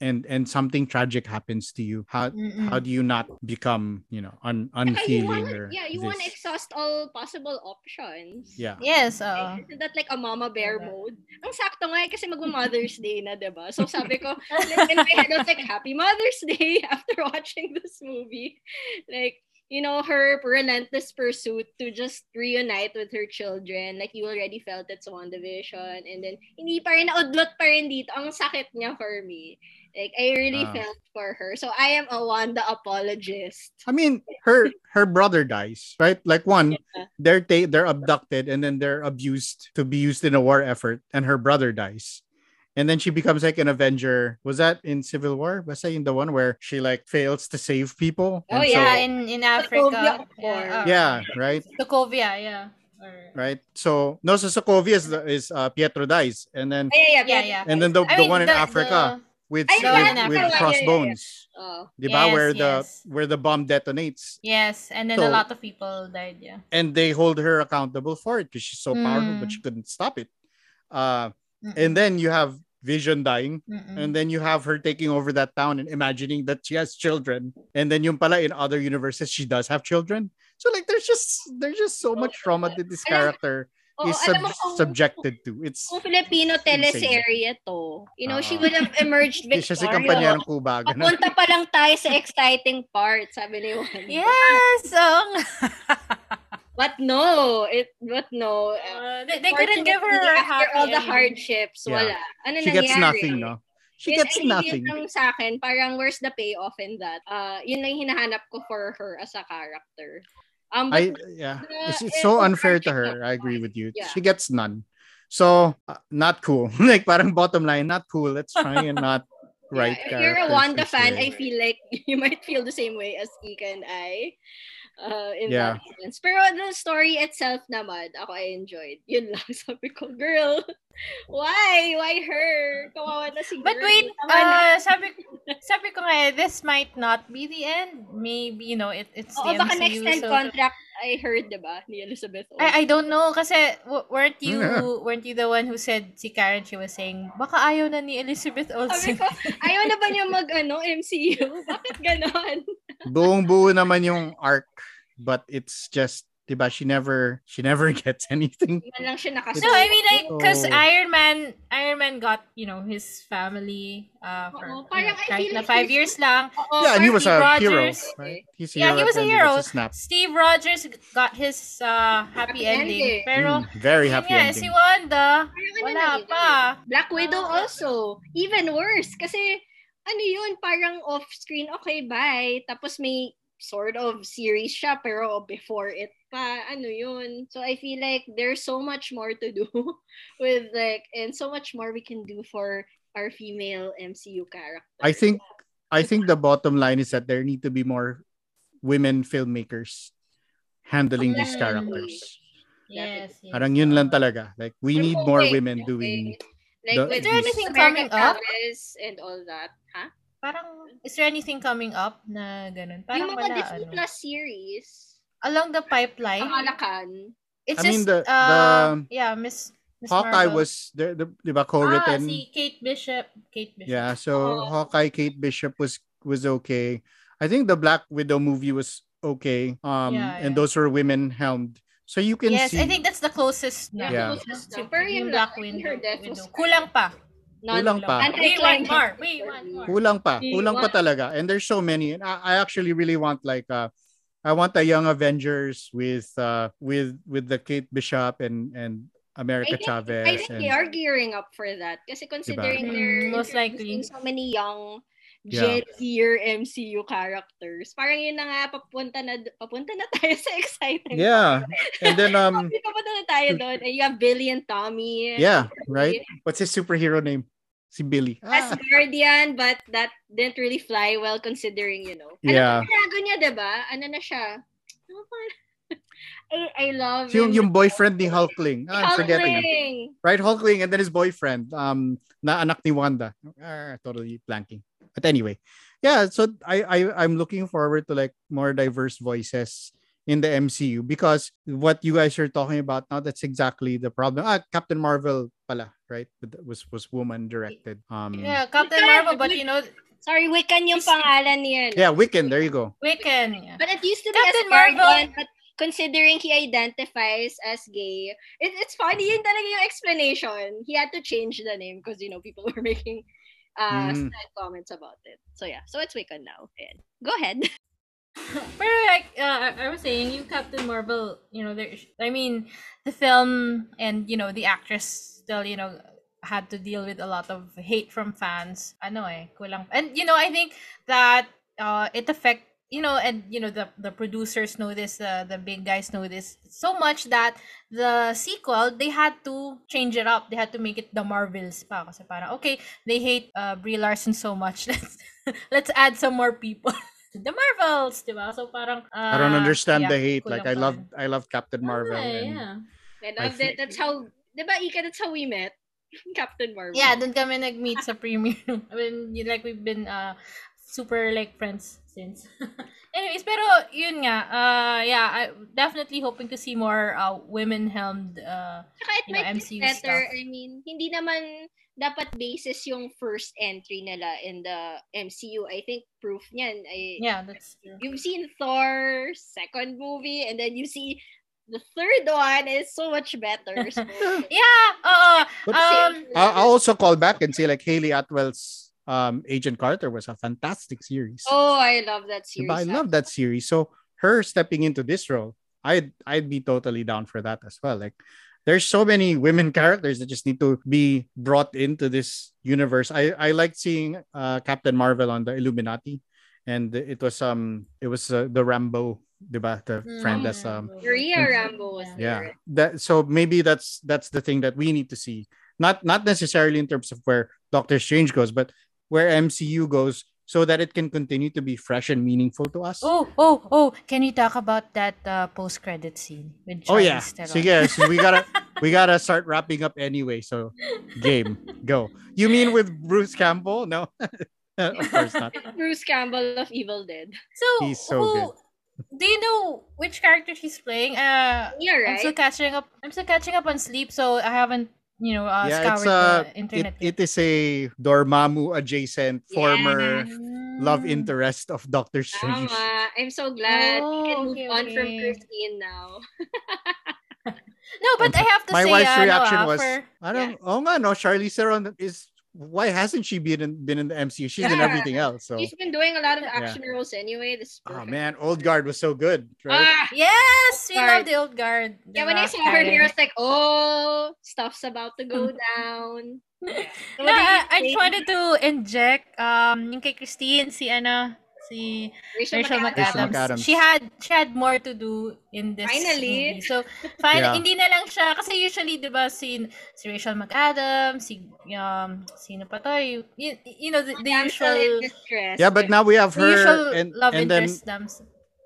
and and something tragic happens to you. How Mm-mm. how do you not become you know un, Saka you unfeeling wanna, or yeah, you want to exhaust all possible options. Yeah. Yes, uh, Isn't that like a mama bear Diba? mode? Ang sakto nga eh, kasi magma-Mother's Day na, diba? So sabi ko, like, in my head, I was like, Happy Mother's Day after watching this movie. Like, you know, her relentless pursuit to just reunite with her children. Like, you already felt it's WandaVision. And then, hindi pa rin, naudlot pa rin dito. Ang sakit niya for me. Like, I really Ah. felt for her. So, I am a Wanda apologist. I mean, her her brother dies, right? Like one, they're ta- they're abducted and then they're abused to be used in a war effort, and her brother dies. And then she becomes like an Avenger. Was that in Civil War? Was that in the one where she like fails to save people? Oh, And yeah, so- in in Sokovia Africa. War. uh, yeah, right, Sokovia, yeah. Or- right. So no, so Sokovia is, is uh, Pietro dies, and then Ay, yeah, Yeah, yeah. and then the, I the mean, one in the- Africa with the with, one in with Africa. Yeah, yeah, crossbones, Oh. diba? Yes, where the yes. where the bomb detonates, yes, and then So- a lot of people died, yeah. and they hold her accountable for it because she's so powerful, but Mm. she couldn't stop it. Uh, Mm-mm. and then you have Vision dying, Mm-mm. and then you have her taking over that town and imagining that she has children, and then yung pala in other universes she does have children. So like there's just there's just so much trauma that this character Oo, is sub- mo kung, subjected to. It's kung Filipino insane. teleserye to, you know, she Oo. would have emerged siya si Kampanya victorious. ng Cuba. ganun. Papunta pa lang tayo sa exciting part, sabi ni Juan. Yes! nga. But no, it but no. Uh, Uh, they, they couldn't give her a after happy all the hardships, Yeah. wala. Ano She gets nangyari? nothing, no? She Yun gets hindi nothing. lang sa akin, parang where's the payoff in that? Uh, yun lang hinahanap ko for her as a character. Um, but I yeah, the- it's, it's so unfair to her. I agree with you. Yeah. She gets none. So uh, not cool. like parang bottom line, not cool. Let's try and not write. Yeah, if you're a Wanda fan, way. I feel like you might feel the same way as Ika and I. Uh, in Yeah. that sense. Pero the story itself naman, ako I enjoyed. Yun lang, sabi ko, girl, why? Why her? Kawawa na si But girl. wait, Tama na. uh, sabi, sabi ko nga, eh, this might not be the end. Maybe, you know, it, it's Oo, the baka MCU. next time so- contract, I heard, diba, ni Elizabeth Olsen. I, I don't know kasi w- weren't you Yeah. weren't you the one who said si Karen she was saying baka ayaw na ni Elizabeth Sabi Olsen. ko, ayaw na ba niya mag, ano, MCU? Bakit ganon? buong buo naman yung arc, but it's just, diba, she never she never gets anything. Yan lang siya nakasulat. No, I mean like cuz Oh. Iron Man Iron Man got, you know, his family uh for you parang know, kahit na like five he's- years lang. Oo, yeah, and he was a Steve hero, Rogers. right? He's a Yeah, hero he was a hero. the snap. Steve Rogers got his uh happy, Happy ending. ending. Pero Mm, very happy nga, ending. si Wanda, ano wala na yun, pa. Black Widow also. Even worse. Kasi, ano yun, parang off-screen, okay, bye. Tapos may sort of series siya, pero before it pa, ano yun. So, I feel like there's so much more to do with, like, and so much more we can do for our female MCU characters. I think I think the bottom line is that there need to be more women filmmakers handling these Mm. characters. Yes. yes. Parang yun lang talaga. Like we need more women doing Like, the- with Is there anything coming up? And all that. Huh? Parang, is there anything coming up na ganun? Parang yung mga wala, Disney ano. Plus series, Along the pipeline, Kamalakan. it's I mean, just, the- uh, the- yeah, Miss, Miss Hawkeye Marvel. was there the, di ba Ah, co-written. si Kate Bishop. Kate Bishop. yeah, so Oo. Hawkeye Kate Bishop was was okay. I think the Black Widow movie was okay. Um Yeah, and yeah. those were women helmed. So you can yes, see I think that's the closest na. Yeah. Closest. Pero yung yun Black Widow. Widow. Kulang pa. Non- Kulang pa. We want more. We want more. Kulang pa. We Kulang pa talaga. And there's so many. And I, I actually really want like uh I want a young Avengers with uh with with the Kate Bishop and and America I think- Chavez I think and they are gearing up for that. Kasi considering Diba? they're Mm, most likely. so many young Yeah. Gen Zer MCU characters. Parang yun na nga, papunta na, papunta na tayo sa exciting. Yeah. And then um papunta na tayo doon. And you have Billy and Tommy. yeah, right? What's his superhero name? Si Billy. As Ah, Guardian, but that didn't really fly well considering, you know. Yeah. Ano ba niya, diba? Ano na siya? I, I love yung him. yung boyfriend ni Hulkling. Ah, I'm forgetting. Hulkling. Right, Hulkling and then his boyfriend um na anak ni Wanda. Ah, totally blanking. But anyway, yeah, so I, I I'm looking forward to like more diverse voices in the MCU because what you guys are talking about now, that's exactly the problem. Ah, Captain Marvel pala, right? Was was woman directed. Um Yeah, Captain Marvel, but you know, Sorry, Wiccan yung Is- pangalan niya. yeah, Wiccan, there you go. Wiccan. Yeah. But it used to be Captain Asgardian, Marvel- but considering he identifies as gay, it, it's funny yun talaga yung explanation. He had to change the name because, you know, people were making uh, Mm. comments about it. So yeah, so it's Wiccan now. Ayan. Go ahead. Pero like uh, I was saying, you Captain Marvel, you know, there. I mean, the film and you know the actress still, you know, had to deal with a lot of hate from fans. Ano eh, kulang. And you know, I think that uh, it affect you know, and you know the the producers know this, uh, the big guys know this so much that the sequel they had to change it up. They had to make it the Marvels pa kasi okay, they hate uh, Brie Larson so much. Let's let's add some more people. the Marvels, di ba? So parang I don't ah, understand yeah, the hate. Like I love I love Captain. Marvel. Ah, and yeah. I I it. That's how, di ba, Ika, that's how we met. Captain Marvel. Yeah, dun kami nag-meet sa premiere. I mean, you- like we've been uh super like friends since. Anyways, pero yun nga, uh yeah, I definitely hoping to see more uh women-helmed uh Tsaka it you know, might MCU be better. stuff. I mean, hindi naman dapat basis yung first entry nila in the MCU. I think proof niyan ay yeah, that's true. you've seen Thor second movie and then you see the third one is so much better. So, Yeah, oo. But- Um I'll, I'll also call back and say like Hayley Atwell's um Agent Carter was a fantastic series. oh, I love that series. Diba? I love that series. So her stepping into this role, I'd I'd be totally down for that as well. Like there's so many women characters that just need to be brought into this universe. I I liked seeing uh, Captain Marvel on the Illuminati, and it was um it was uh, the Rambo, diba? The Mm, friend that's um Maria Mm. Rambo was yeah that so maybe that's that's the thing that we need to see not not necessarily in terms of where doctor strange goes but where mcu goes so that it can continue to be fresh and meaningful to us Oh, oh, oh, can you talk about that uh, post-credit scene with Oh, yeah Theron? so yeah so we gotta we gotta start wrapping up anyway so game go you mean with bruce campbell no of course not Bruce Campbell of Evil Dead. So, He's so who, good. Do you know which character he's playing? Uh, Yeah, I'm still catching up. I'm still catching up on sleep, so I haven't, you know, uh, yeah it's scoured uh the it, it is a dormammu adjacent former love Mm. interest of doctor strange Tama. I'm so glad we can Oh, move okay, on from okay. Christine now. No, but I have to my say, wife's uh, reaction no, ah, was, for- I don't, oh nga, no, Charlize Theron is, why hasn't she been in, been in the MCU? She's in Yeah. everything else. So, She's been doing a lot of Yeah. action roles anyway. This oh perfect. man, Old Guard was so good, right? Ah! yes, we love the old guard. Yeah, when I saw her here, I was like, oh, stuff's about to go down. So No, what do you I, I just wanted to inject um yung kay Christine si ano si Rachel, Rachel McAdams. McAdams. She had she had more to do in this Finally. movie. So finally Yeah. hindi na lang siya kasi usually 'di ba si si Rachel McAdams, si um sino pa to? You, you know the, the usual. Yeah, but now we have the usual her and, love and then interest dams.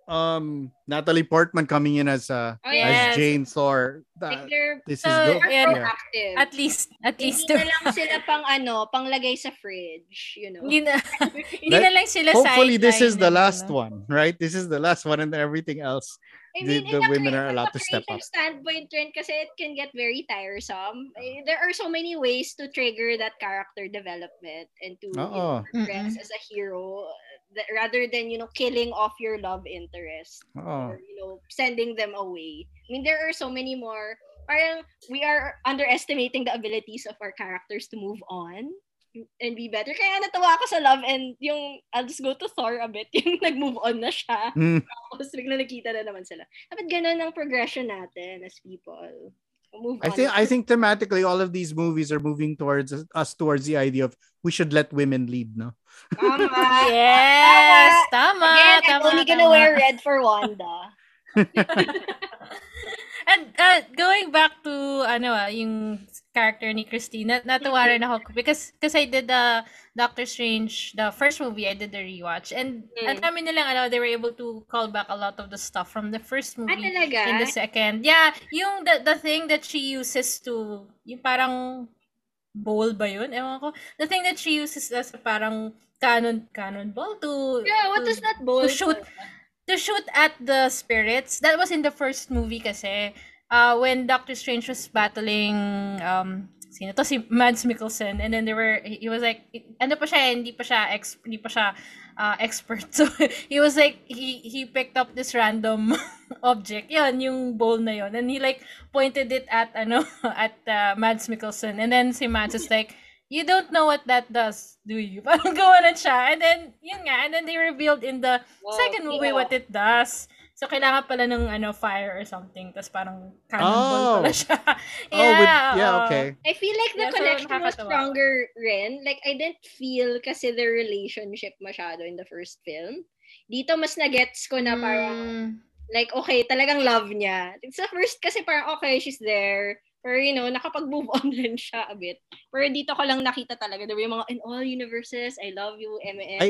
Um Natalie Portman coming in as uh Oh, Yes. as Jane Thor. Like That- they're, this So, is good. they're yeah. At least at Hindi least na lang sila pang ano, pang lagay sa fridge, you know. hindi na hindi That- na lang sila Hopefully, this is the last ano. one, right? This is the last one, and then everything else. I the- mean, the a women are allowed to step up. standpoint rin kasi it can get very tiresome. Eh, There are so many ways to trigger that character development and to you know, progress as a hero rather than, you know, killing off your love interest Oh, or, you know, sending them away. I mean, there are so many more. Parang we are underestimating the abilities of our characters to move on and be better. Kaya natawa ako sa love and yung I'll just go to Thor a bit, yung nag-move on na siya. Hmm. Tapos bigla nakita na naman sila. Dapat ganun ang progression natin as people. Move I on. think I think thematically, all of these movies are moving towards us towards the idea of we should let women lead. No, Tama. Yes, tama, Again, I'm tama, only gonna tama. wear red for Wanda. And uh, going back to ano ah, yung character ni Christine, nat natuwa rin ako because because I did the Doctor Strange, the first movie, I did the rewatch. And Mm. ang dami nilang ano, they were able to call back a lot of the stuff from the first Ah, movie talaga? in the second. Yeah, yung the, the thing that she uses to, yung parang bowl ba yun? Ewan ko. The thing that she uses as parang cannon cannonball to Yeah, what to, does that bowl to shoot to shoot at the spirits. That was in the first movie kasi. Uh, when Doctor Strange was battling um sino to? Si Mads Mikkelsen. And then there were he was like ano pa siya hindi pa siya ex, hindi pa siya uh, expert. So he was like he he picked up this random object. Yun yung bowl na yun. And he like pointed it at ano at uh, Mads Mikkelsen. And then si Mads is like you don't know what that does do you parang gawa na siya and then yun nga and then they revealed in the Wow, second movie yeah. what it does So, kailangan pala ng ano, fire or something. Tapos parang cannonball Oh. pala siya. Oh, with, yeah, okay. I feel like the Yeah, so connection was nakakatawa. stronger rin. Like, I didn't feel kasi the relationship masyado in the first film. Dito, mas na-gets ko na parang, Mm. like, okay, talagang love niya. Sa first kasi parang, okay, she's there. Pero, you know, nakapag-move on rin siya a bit. Pero dito ko lang nakita talaga. There were yung mga, in all universes, I love you, M&M.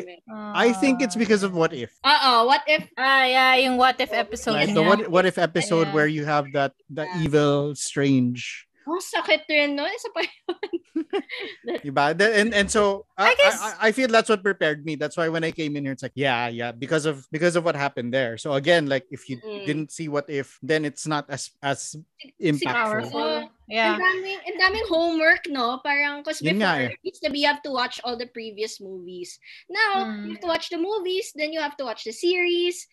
I think it's because of What If. Oo, what if, Ah, yeah, yung what if episode Right? niya. The what What If episode Yeah. where you have that the Yeah. evil strange oh, sakit rin, no? Isa pa Diba? The- And and so I, I guess- I, I feel that's what prepared me. That's why when I came in here, it's like yeah, yeah, because of because of what happened there. So again, like if you Mm. didn't see what if, then it's not as as impactful. Powerful. Ang Yeah. daming, ang daming homework, no? Parang, because Yun before, nga eh. it used to be you have to watch all the previous movies. Now, Mm. you have to watch the movies, then you have to watch the series,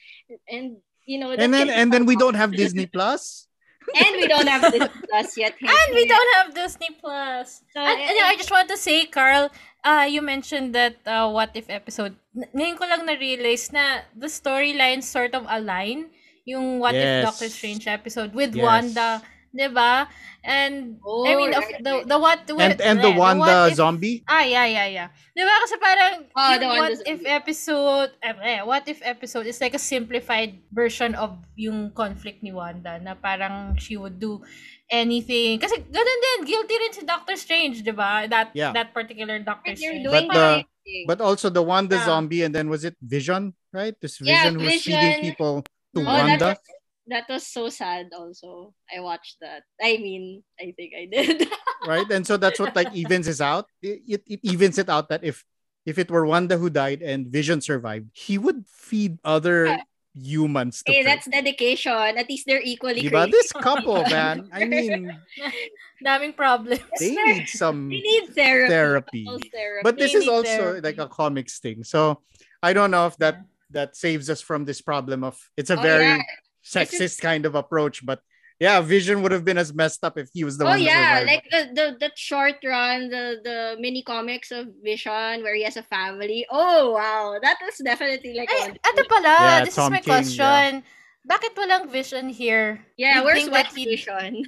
and, you know, And then and then we don't have. Disney Plus. And we don't have Disney Plus yet. And we don't have Disney Plus. So, And, and I just want to say, Carl, uh, you mentioned that uh, what if episode. Ngayon ko lang na-realize na the storylines sort of align yung what if Yes. Doctor Strange episode with Yes. Wanda, 'di ba? And Oh, I mean of the the what And and the what Wanda if- zombie. Ah, yeah, yeah, yeah. Di ba? Kasi parang, Oh, yung the one what that's- if episode, eh, eh, what if episode is like a simplified version of yung conflict ni Wanda na parang she would do anything. Kasi ganun din, guilty rin si Doctor Strange, di ba? That, Yeah. that particular Doctor Strange. But the- everything. But also the Wanda Yeah. zombie, and then was it Vision? Right, this Yeah, Vision who's feeding Vision. people to Oh, Wanda. Was, that was so sad also. I watched that. I mean, I think I did. right? And so that's what like evens is out. It, it, it evens it out that if if it were Wanda who died and Vision survived, he would feed other Yeah. humans to hey, feed. that's dedication. At least they're equally Diba? crazy. This couple, man. I mean, Daming problems. they need some They need therapy. therapy. Therapy. But this They is also therapy. like a comics thing. So I don't know if that that saves us from this problem of it's a Oh, very yeah. Sexist kind of approach. But yeah, Vision would have been as messed up if he was the oh one. that yeah, survived. like the, the the short run, the the mini comics of Vision where he has a family. Oh wow, that was definitely like Ay, one. ato pala, Yeah, this Tom is my King, question. Bakit walang vision here? yeah, you where's think that West he- Vision?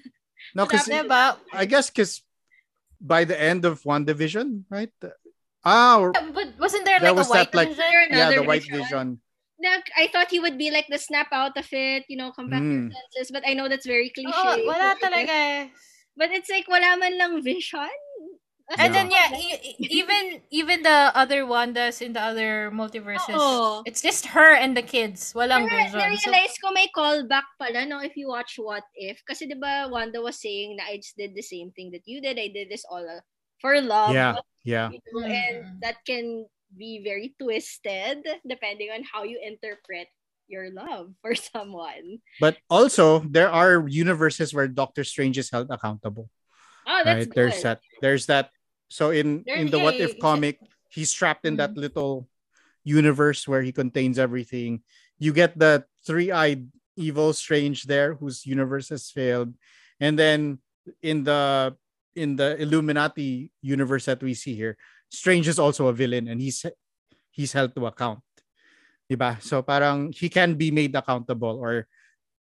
no, because I guess because by the end of WandaVision, right? Ah, or, But wasn't there There like a white that, like- vision? yeah, the White Vision. Vision. Like, I thought he would be like the snap out of it, you know, come back to Mm. your senses. But I know that's very cliche. Oo, wala talaga. But it's like wala man lang vision. And Yeah. then yeah, e- even even the other Wandas in the other multiverses, Oo. it's just her and the kids. Walang Na- vision. So, Na-realize ko may callback pala, no, if you watch What If. Kasi di ba Wanda was saying na I just did the same thing that you did. I did this all uh, for love. Yeah, yeah. You know. And that can be very twisted depending on how you interpret your love for someone. But also, there are universes where Doctor Strange is held accountable. Oh, that's right? There's that. There's that. So in There- in the What If comic, he's trapped in that mm-hmm. little universe where he contains everything. You get the three-eyed evil Strange there, whose universe has failed, and then in the in the Illuminati universe that we see here, Strange is also a villain, and he's he's held to account. Diba? So parang he can be made accountable or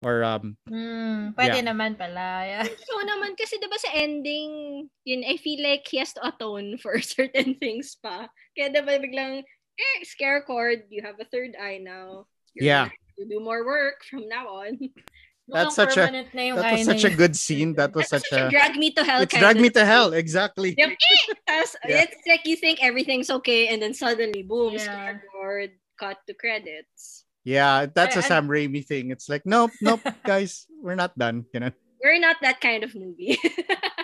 or um Hmm, pwede Yeah. naman pala. Yeah. So naman, kasi diba sa ending, yun, I feel like he has to atone for certain things pa. Kaya diba biglang, eh, scare cord, you have a third eye now. You're Yeah. to do more work from now on. That's such a- permanent na yung that was such a good scene. That was That's such a drag me to hell it's kind drag of me to hell exactly. Yung, tas, Yeah. It's like you think everything's okay and then suddenly, boom, Yeah. scare cut to credits. Yeah, that's a I- Sam Raimi thing. It's like, nope, nope, guys, we're not done. You know. We're not that kind of movie.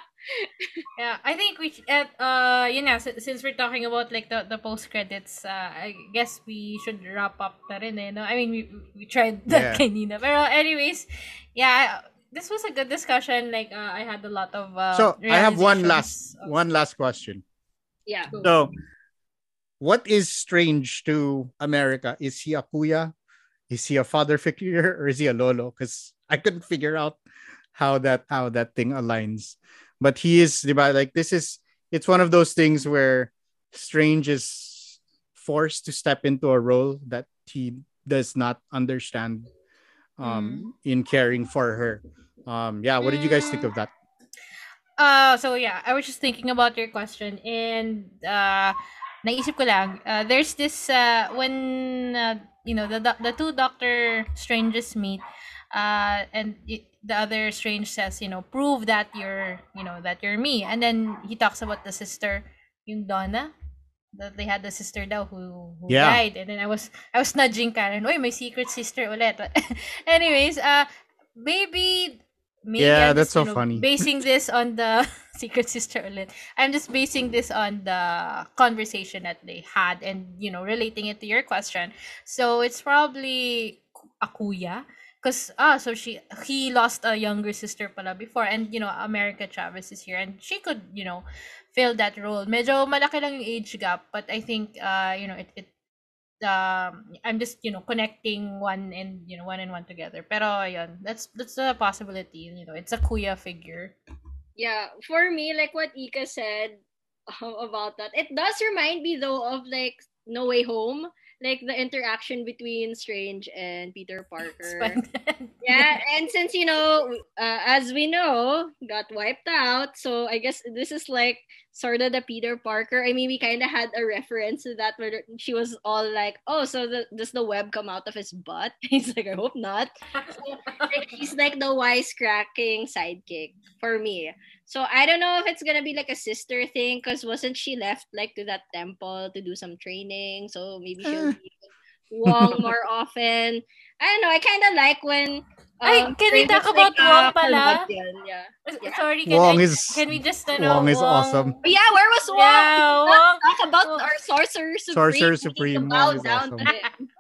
Yeah, I think we sh- uh, uh yun nga, si- since we're talking about like the, the post credits, uh, I guess we should wrap up na rin eh, no? I mean, we, we tried that Yeah. kanina. Pero anyways, yeah, this was a good discussion. Like, uh, I had a lot of uh, so I have one last of- one last question. Yeah. So, what is strange to America? Is he a kuya? Is he a father figure, or is he a lolo? Because I couldn't figure out how that how that thing aligns. But he is, like this is it's one of those things where Strange is forced to step into a role that he does not understand um in caring for her. Um yeah, what did you guys think of that? Uh, so yeah, I was just thinking about your question and uh, naisip ko lang, uh, there's this, uh, when, uh, you know, the, the two Doctor Stranges meet, uh, and it, the other Strange says, you know, prove that you're, you know, that you're me. And then he talks about the sister, yung Donna, that they had the sister daw who, who Yeah. died. And then I was, I was nudging Karen, oy, my secret sister ulit. Anyways, uh, maybe, maybe Yeah, I'm that's just, so know, funny. basing this on the secret sister ulit. I'm just basing this on the conversation that they had and you know relating it to your question. So it's probably a kuya because ah so she he lost a younger sister pala before and you know America Chavez is here and she could you know fill that role. Medyo malaki lang yung age gap but I think uh you know it it um I'm just you know connecting one and you know one and one together. Pero yun, that's that's a possibility, you know. It's a kuya figure. Yeah, for me, like what Ika said about that, it does remind me though of like No Way Home, like the interaction between Strange and Peter Parker. Yeah, and since you know, uh, as we know, got wiped out, so I guess this is like sort of the Peter Parker. I mean, we kind of had a reference to that where she was all like, "Oh, so the, does the web come out of his butt?" He's like, "I hope not." So, like, he's like the wisecracking sidekick for me. So I don't know if it's gonna be like a sister thing, because wasn't she left like to that temple to do some training? So maybe she'll be Wong more often. I don't know. I kind of like when. Ay, um, can we talk about like, Wong ah, pala? Yeah. Yeah. Sorry, can, Wong I, is- can we just ano, Wong is awesome. But yeah, where was Wong? Yeah, Wong. Talk about Wong. our sorcerer supreme. Sorcerer We need to Supreme, bow Wong is down to him.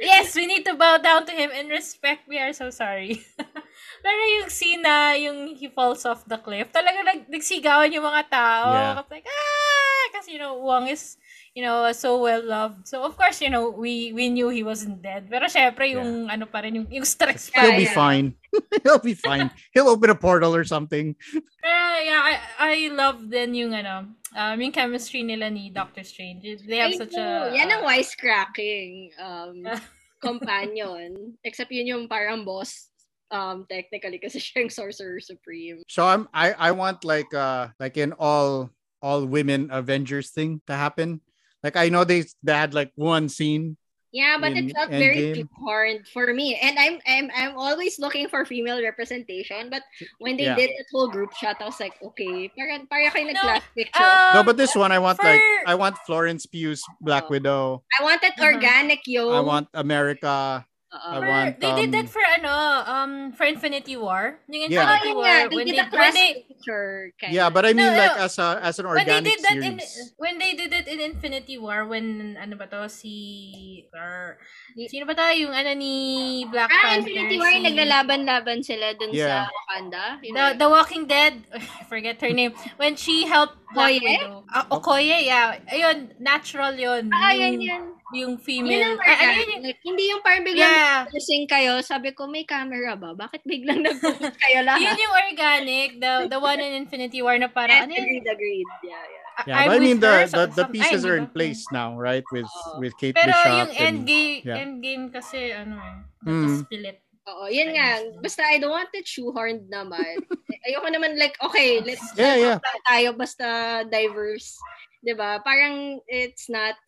Yes, we need to bow down to him in respect. We are so sorry. Pero yung scene na yung he falls off the cliff, talaga nag, nagsigawan yung mga tao. Yeah. Kapag like, ah! Kasi, you know, Wong is, you know, so well loved. So, of course, you know, we we knew he wasn't dead. Pero syempre, yung ano pa rin, yung, yung stress pa He'll be fine. He'll be fine. He'll open a portal or something. Pero yeah, I, I love din yung ano, um, yung chemistry nila ni Doctor Strange. They have I such know. a... Yan ang wisecracking um, Yeah. companion. Except yun yung parang boss um, technically kasi siya yung sorcerer supreme. So I'm I I want like uh like an all all women Avengers thing to happen. Like I know they they had like one scene. Yeah, but in it felt very Endgame. hard for me. And I'm I'm I'm always looking for female representation, but when they Yeah. did that whole group shot, I was like, okay, parang parang kayo No, nag-class picture. Um, no, but this one I want like I want Florence Pugh's Black Oh. Widow. I wanted Uh-huh. organic yo. I want America. Uh, I For- want, they did that um, for ano, um, for Infinity War. Yung Yeah. Infinity yun War, nga, they when did they, when they, picture. Kind Yeah, but I mean No, like no. as a as an when they organic did that in, series. when they did it in Infinity War, when, ano ba to, si, or, sino ba to, yung ano ni Black Ah, Panther, Infinity War, si- naglalaban-laban sila dun Yeah. sa Wakanda. Yun The, the Walking Dead, I forget her name, when she helped Black Okoye? Widow. Ah, Okoye, yeah. Ayun, natural yun. Ah, yan, yan. Yung Yun female. ang Ah, ano organic. yun yung- Like, hindi yung parang biglang Yeah. lasing kayo. Sabi ko, may camera ba? Bakit biglang nag-focus kayo lahat? Yun yung organic, the the one in Infinity War na parang, Yes, ano yun? agreed, agreed. Yeah, yeah. Yeah, I'm but I mean the the, the pieces ay, are in place now, right? With Oo. with Kate Pero Bishop yung and endgame, yeah. endgame kasi, ano eh, Mm. split. Oo, yun nga. Basta I don't want it shoehorned naman. Ayoko naman like, okay, let's Yeah, yeah. tayo basta diverse. 'Di ba Parang it's not,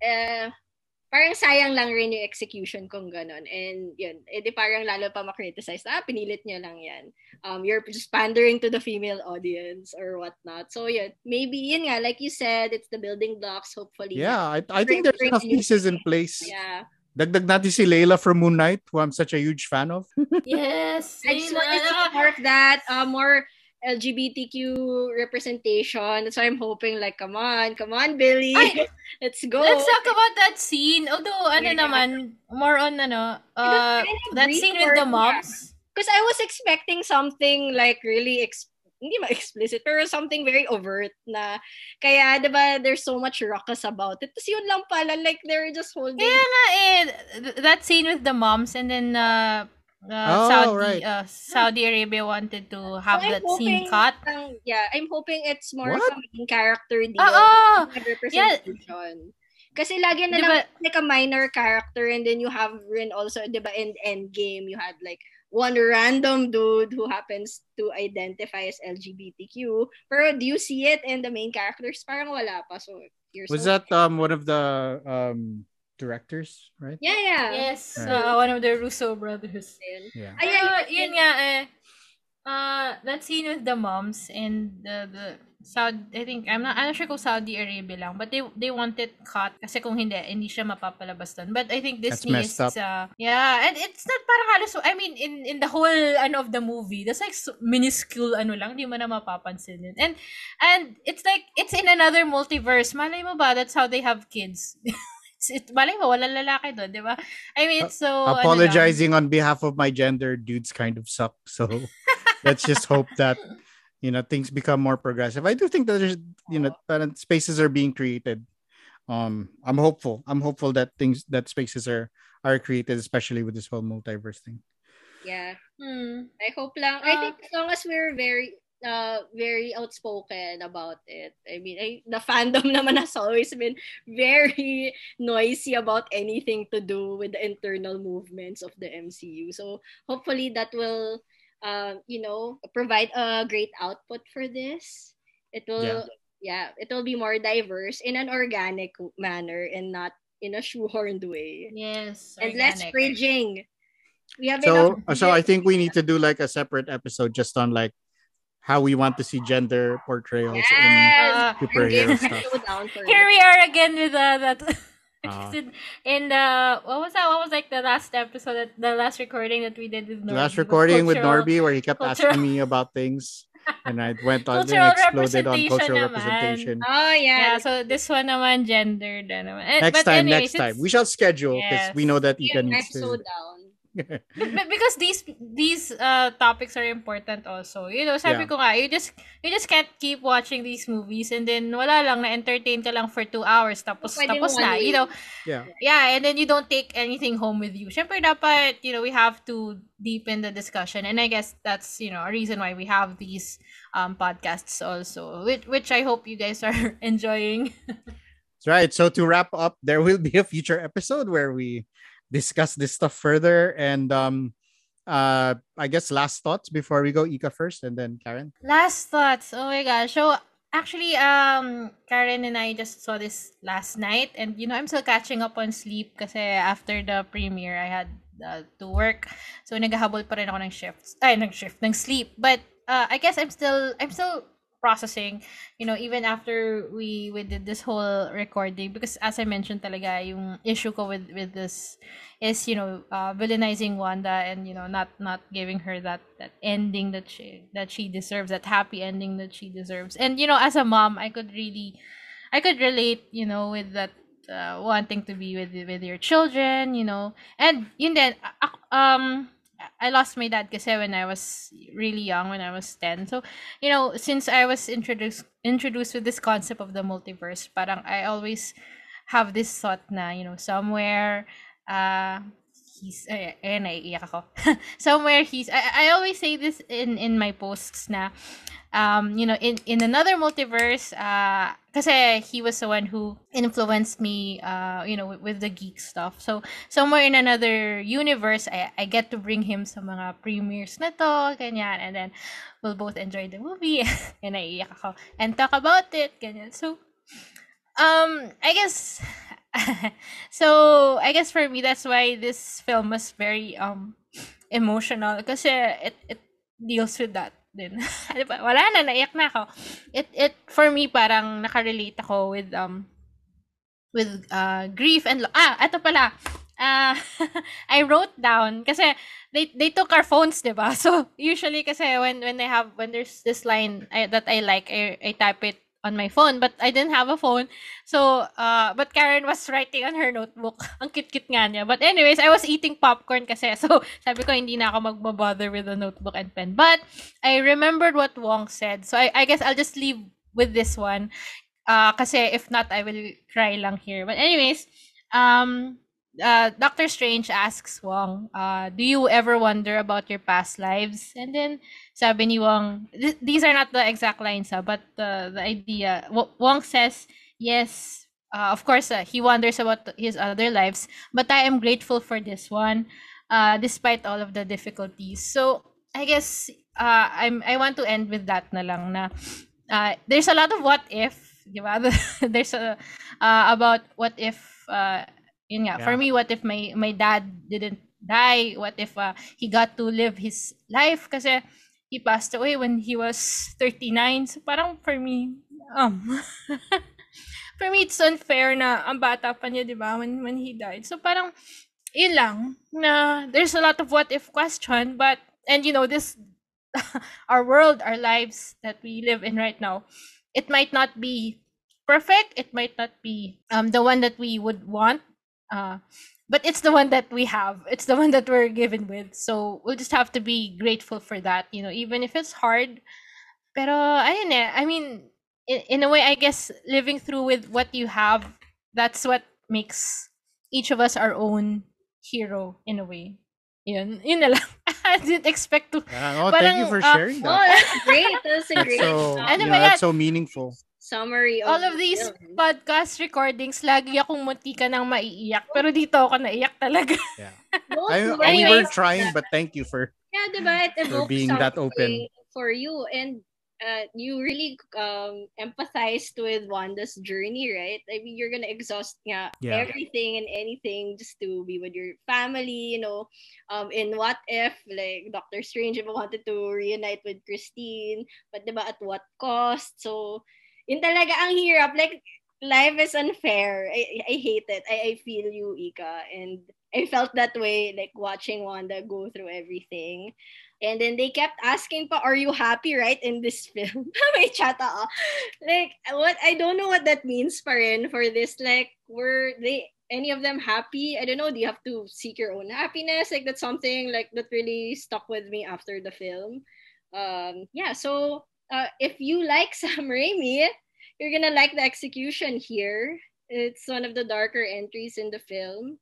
eh, parang sayang lang rin yung execution kung ganun. And yun, edi parang lalo pa makriticize, ah, pinilit nyo lang yan. Um, you're just pandering to the female audience or whatnot. So yun, maybe, yun nga, like you said, it's the building blocks, hopefully. Yeah, I, I think there's enough pieces in place. Yeah. Dagdag natin si Layla from Moon Knight, who I'm such a huge fan of. Yes! I just Layla. want to see more of that, uh, more LGBTQ representation. That's why I'm hoping like, come on, come on, Billy. Ay, Let's go. Let's talk about that scene. Although, ano Yeah. naman, more on, ano, uh, kind of that scene with the moms. Because I was expecting something like really ex- hindi ma explicit, pero something very overt na kaya, di ba, there's so much ruckus about it. Tapos yun lang pala, like, they're just holding Kaya nga eh, th- that scene with the moms and then uh, uh, Oh, Saudi right. uh, Saudi Arabia wanted to have So, that scene hoping cut. lang- yeah, I'm hoping it's more What? of a main character deal. Oo! have representation. Kasi lagi na Di lang like a minor character and then you have rin also, di ba, in Endgame, you had like one random dude who happens to identify as LGBTQ. Pero do you see it in the main characters? Parang wala pa. So, you're Was so- that um one of the um directors, right? Yeah, yeah. Yes, Right. uh, one of the Russo brothers. Yeah. Ay, ayun, yun nga eh, uh, that scene with the moms and the, the Saudi, I think, I'm not, I'm not sure kung Saudi Arabia lang, but they they want it cut kasi kung hindi, hindi siya mapapalabas doon. But I think That's Disney messed is, up. uh, yeah, and it's not parang halos, I mean, in in the whole, ano, of the movie, that's like so- minuscule, ano lang, di mo na mapapansin yun. And, and it's like, it's in another multiverse. Malay mo ba, that's how they have kids. it's, it, malay mo, walang lalaki doon, di ba? I mean, it's so, ano lang. Apologizing on behalf of my gender, dudes kind of suck. So let's just hope that you know things become more progressive. I do think that there's you know parang spaces are being created. Um, I'm hopeful. I'm hopeful that things that spaces are are created, especially with this whole multiverse thing. Yeah. Hmm. I hope lang. I Ah. think as long as we're very uh very outspoken about it. I mean, I, the fandom naman has always been very noisy about anything to do with the internal movements of the MCU. So hopefully that will uh, you know, provide a great output for this. It will yeah, it will be more diverse in an organic manner and not in a shoehorned way. Yes. And less organic. bridging. We have So enough so I think we need to do like a separate episode just on like how we want to see gender portrayals in Yes. Uh, superhero stuff. down Here we are again with uh, that. Ah. in, in the what was that? What was like the last episode, that, the last recording that we did with The Norby? last with recording with cultural- Norby where he kept cultural- asking me about things and I went on and Cultural exploded on cultural representation naman. representation. Oh Yeah, yeah. so this one naman gender na naman. Eh, Next but time, anyways, next time. We shall schedule because we know that Yeah, Ika I'm needs so to. down. Because these these uh topics are important also. You know, sabi Yeah. ko nga, you just you just can't keep watching these movies and then wala lang na entertain ka lang for two hours tapos Pwede tapos na. You know, yeah. yeah, and then you don't take anything home with you. Syempre dapat, you know, we have to deepen the discussion and I guess that's, you know, a reason why we have these um podcasts also, which which I hope you guys are enjoying. That's right. So to wrap up, there will be a future episode where we discuss this stuff further. And um uh I guess last thoughts before we go Ika first and then Karen. Last thoughts. Oh my gosh. So actually, um, Karen and I just saw this last night, and you know, I'm still catching up on sleep kasi after the premiere, I had uh, to work. So naghahabol pa rin ako ng shifts. Ay, ng shift, ng sleep. But uh, I guess I'm still, I'm still processing, you know, even after we we did this whole recording because as I mentioned talaga yung issue ko with with this is you know uh, villainizing Wanda and you know not not giving her that that ending that she that she deserves that happy ending that she deserves. And you know as a mom I could really I could relate you know with that uh, wanting to be with with your children you know. And yun din um I lost my dad kasi when I was really young when I was 10 so you know since I was introduced introduced with this concept of the multiverse parang I always have this thought na you know somewhere uh he's ay, ayan naiiyak ako. Somewhere he's I, I always say this in in my posts na um you know in in another multiverse uh kasi he was the one who influenced me uh you know with, with the geek stuff. So somewhere in another universe I I get to bring him sa mga premieres na to ganyan. And then we'll both enjoy the movie. And naiiyak ako. And talk about it ganyan. So um I guess so I guess for me that's why this film was very um emotional. Because it it deals with that din. Di ba? Wala na, naiyak na ako. It it for me parang nakarelate ako with um with uh grief and lo- ah, eto pala. uh, I wrote down kasi they they took our phones, 'di ba? So usually kasi when when they have when there's this line I, that I like, I, I type it on my phone but I didn't have a phone. So uh but Karen was writing on her notebook. Ang cute-cute nga niya. But anyways, I was eating popcorn kasi. So sabi ko hindi na ako magbabother with the notebook and pen. But I remembered what Wong said. So I I guess I'll just leave with this one. Uh kasi if not I will cry lang here. But anyways, um uh, Doctor Strange asks Wong, uh, do you ever wonder about your past lives? And then sabi ni Wong, th- these are not the exact lines, uh, but the, the idea. W- Wong says, yes, uh, of course, uh, he wonders about his other lives, but I am grateful for this one, uh, despite all of the difficulties. So I guess uh, I'm I want to end with that na lang na uh, there's a lot of what if, di ba? there's a uh, about what if uh, yun nga, Yeah. for me, what if my my dad didn't die? What if uh, he got to live his life? Kasi he passed away when he was 39. So parang for me, um, for me, it's unfair na ang bata pa niya, di ba, when, when he died. So parang, yun lang, na there's a lot of what if question, but, and you know, this, our world, our lives that we live in right now, it might not be perfect. It might not be um the one that we would want. Uh, but it's the one that we have. It's the one that we're given with. So we'll just have to be grateful for that. You know, even if it's hard. Pero ayun eh. I mean, in, in a way, I guess living through with what you have, that's what makes each of us our own hero in a way. Yun, yun na lang. I didn't expect to. Yeah, oh, thank you Parang, for uh, that. Oh, that's great. That's a That's great so, Ano you that's so meaningful. Summary of all of these the film. podcast recordings, lagi akong munti ka nang maiiyak. Pero dito ako naiyak talaga. Both I, I- we were trying, but thank you for yeah, diba? It for evokes being that open. for you and uh, you really um empathized with Wanda's journey, right? I mean, you're gonna exhaust nga Yeah. everything and anything just to be with your family, you know. Um, in what if like Doctor Strange wanted to reunite with Christine, but diba at what cost? So, yun talaga ang hirap. Like, life is unfair. I, I hate it. I, I feel you, Ika. And I felt that way, like watching Wanda go through everything. And then they kept asking pa, are you happy, right, in this film? May chat ako. Like, what, I don't know what that means pa rin for this. Like, were they, any of them happy? I don't know. Do you have to seek your own happiness? Like, that's something like that really stuck with me after the film. Um, yeah, so uh, if you like Sam Raimi, you're gonna like the execution here. It's one of the darker entries in the film.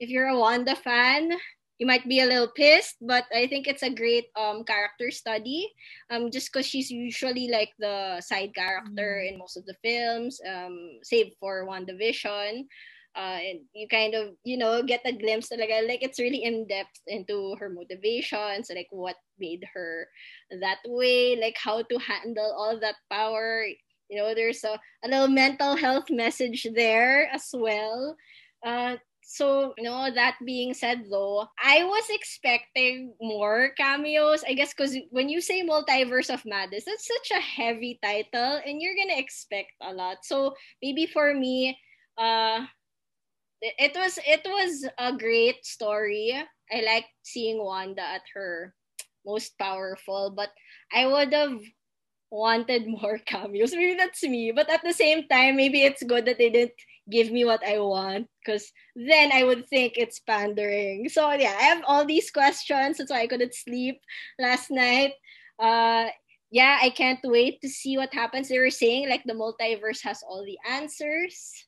If you're a Wanda fan, you might be a little pissed, but I think it's a great um character study. Um, just because she's usually like the side character in most of the films, um, save for WandaVision. Uh, and you kind of you know get a glimpse talaga, like it's really in depth into her motivations like what made her that way like how to handle all that power. You know there's a, a little mental health message there as well. Uh, so you know that being said though i was expecting more cameos i guess because when you say multiverse of madness that's such a heavy title and you're gonna expect a lot. So maybe for me uh it was it was a great story i like seeing wanda at her most powerful but i would have wanted more cameos. Maybe that's me. But at the same time, maybe it's good that they didn't give me what I want because then I would think it's pandering. So yeah, I have all these questions. That's why I couldn't sleep last night. Uh yeah, I can't wait to see what happens. They were saying like the multiverse has all the answers.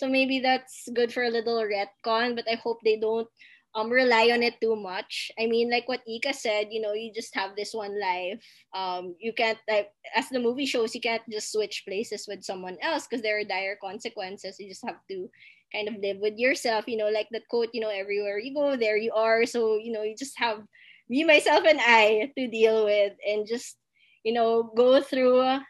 So maybe that's good for a little retcon, but I hope they don't um rely on it too much. I mean, like what Ika said, you know, you just have this one life. Um, you can't like as the movie shows, you can't just switch places with someone else because there are dire consequences. You just have to kind of live with yourself. You know, like that quote, you know, everywhere you go, there you are. So you know, you just have me, myself, and I to deal with, and just you know, go through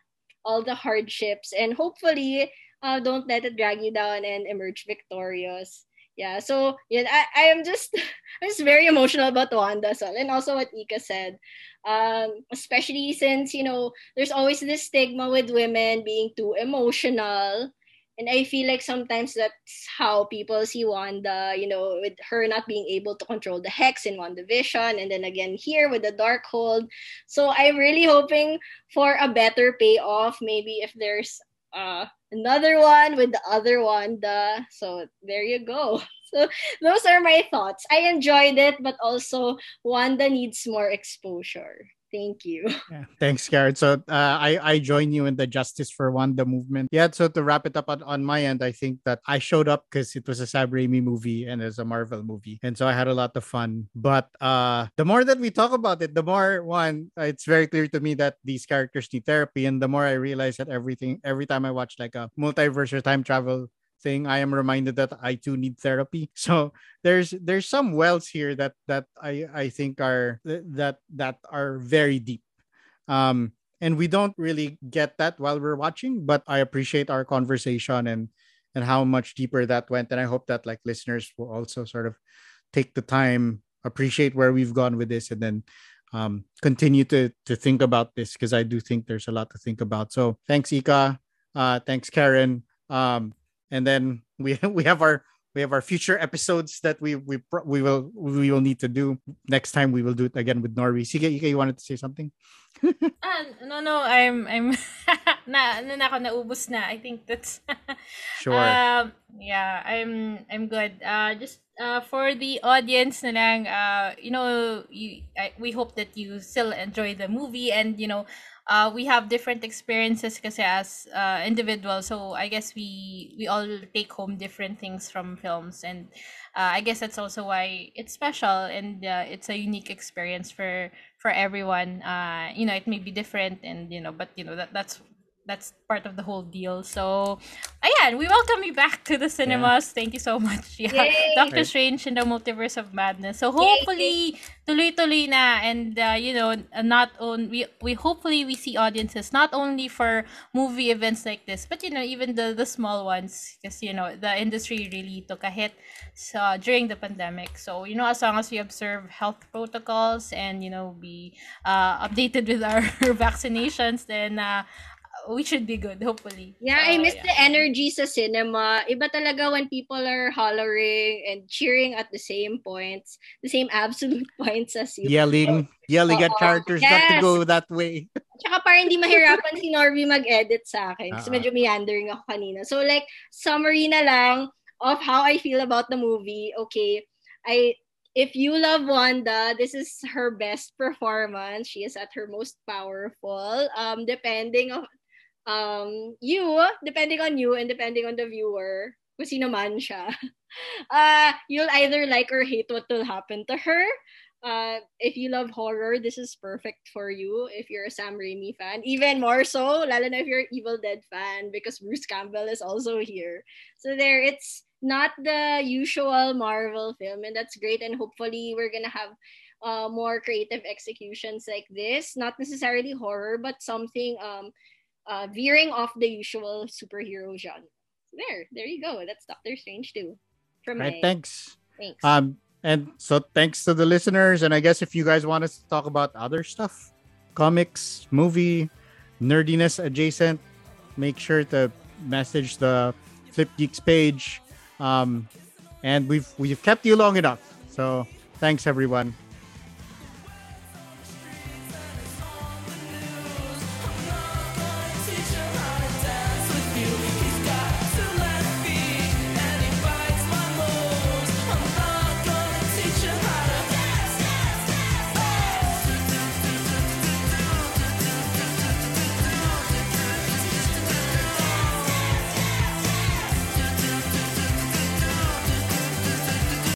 all the hardships, and hopefully, uh, don't let it drag you down and emerge victorious yeah so yeah I, I am just i'm just very emotional about wanda so and also what ika said um especially since you know there's always this stigma with women being too emotional And I feel like sometimes that's how people see Wanda, you know, with her not being able to control the hex in WandaVision, and then again here with the Darkhold. So I'm really hoping for a better payoff. Maybe if there's uh, another one with the other Wanda. So there you go. So those are my thoughts. I enjoyed it, but also Wanda needs more exposure. Thank you. Yeah. Thanks, Karen. So uh, I I join you in the Justice for Wanda movement. Yeah. So to wrap it up on, on my end, I think that I showed up because it was a Sam Raimi movie and it's a Marvel movie, and so I had a lot of fun. But uh, the more that we talk about it, the more one, it's very clear to me that these characters need therapy, and the more I realize that everything every time I watch like a multiverse or time travel thing i am reminded that i too need therapy. So there's there's some wells here that that i i think are that that are very deep. Um and we don't really get that while we're watching but i appreciate our conversation and and how much deeper that went. And i hope that like listeners will also sort of take the time appreciate where we've gone with this and then um, continue to to think about this because i do think there's a lot to think about. So thanks ika. Uh, thanks karen. Um, and then we we have our we have our future episodes that we we we will we will need to do next time we will do it again with Norby. Sige, you wanted to say something? ah, no no, I'm I'm na na ako naubos na. I think that's Sure. Um yeah, I'm I'm good. Uh just uh for the audience na lang, uh you know, you I, we hope that you still enjoy the movie and you know, uh, we have different experiences kasi as uh, individuals. So I guess we we all take home different things from films, and uh, I guess that's also why it's special and uh, it's a unique experience for for everyone. Uh, you know, it may be different, and you know, but you know that that's that's part of the whole deal. So, ayan, we welcome you back to the cinemas. Yeah. Thank you so much. Yeah, Yay! Doctor Strange in the Multiverse of Madness. So hopefully, tuloy-tuloy na, and uh, you know, not on we we hopefully we see audiences not only for movie events like this, but you know, even the the small ones, because you know the industry really took a hit so during the pandemic. So you know, as long as we observe health protocols and you know be uh, updated with our vaccinations, then uh, we should be good, hopefully. Yeah, so, I miss yeah. the energy sa cinema. Iba talaga when people are hollering and cheering at the same points, the same absolute points as you. Yelling, yelling at characters yes. not to go that way. Tsaka para hindi mahirapan si Norby mag-edit sa akin. Kasi uh-huh. medyo meandering ako kanina. So like, summary na lang of how I feel about the movie. Okay, I if you love Wanda, this is her best performance. She is at her most powerful. Um, depending of um, you, depending on you and depending on the viewer, kung sino man siya, uh, you'll either like or hate what will happen to her. Uh, if you love horror, this is perfect for you. If you're a Sam Raimi fan, even more so, lalo na if you're an Evil Dead fan, because Bruce Campbell is also here. So there, it's not the usual Marvel film, and that's great. And hopefully, we're gonna have uh, more creative executions like this. Not necessarily horror, but something um uh, veering off the usual superhero genre. There, there you go. That's Doctor Strange too. From right, my... thanks. Thanks. Um, and so thanks to the listeners. And I guess if you guys want us to talk about other stuff, comics, movie, nerdiness adjacent, make sure to message the Flip Geeks page. Um, and we've we've kept you long enough. So thanks everyone.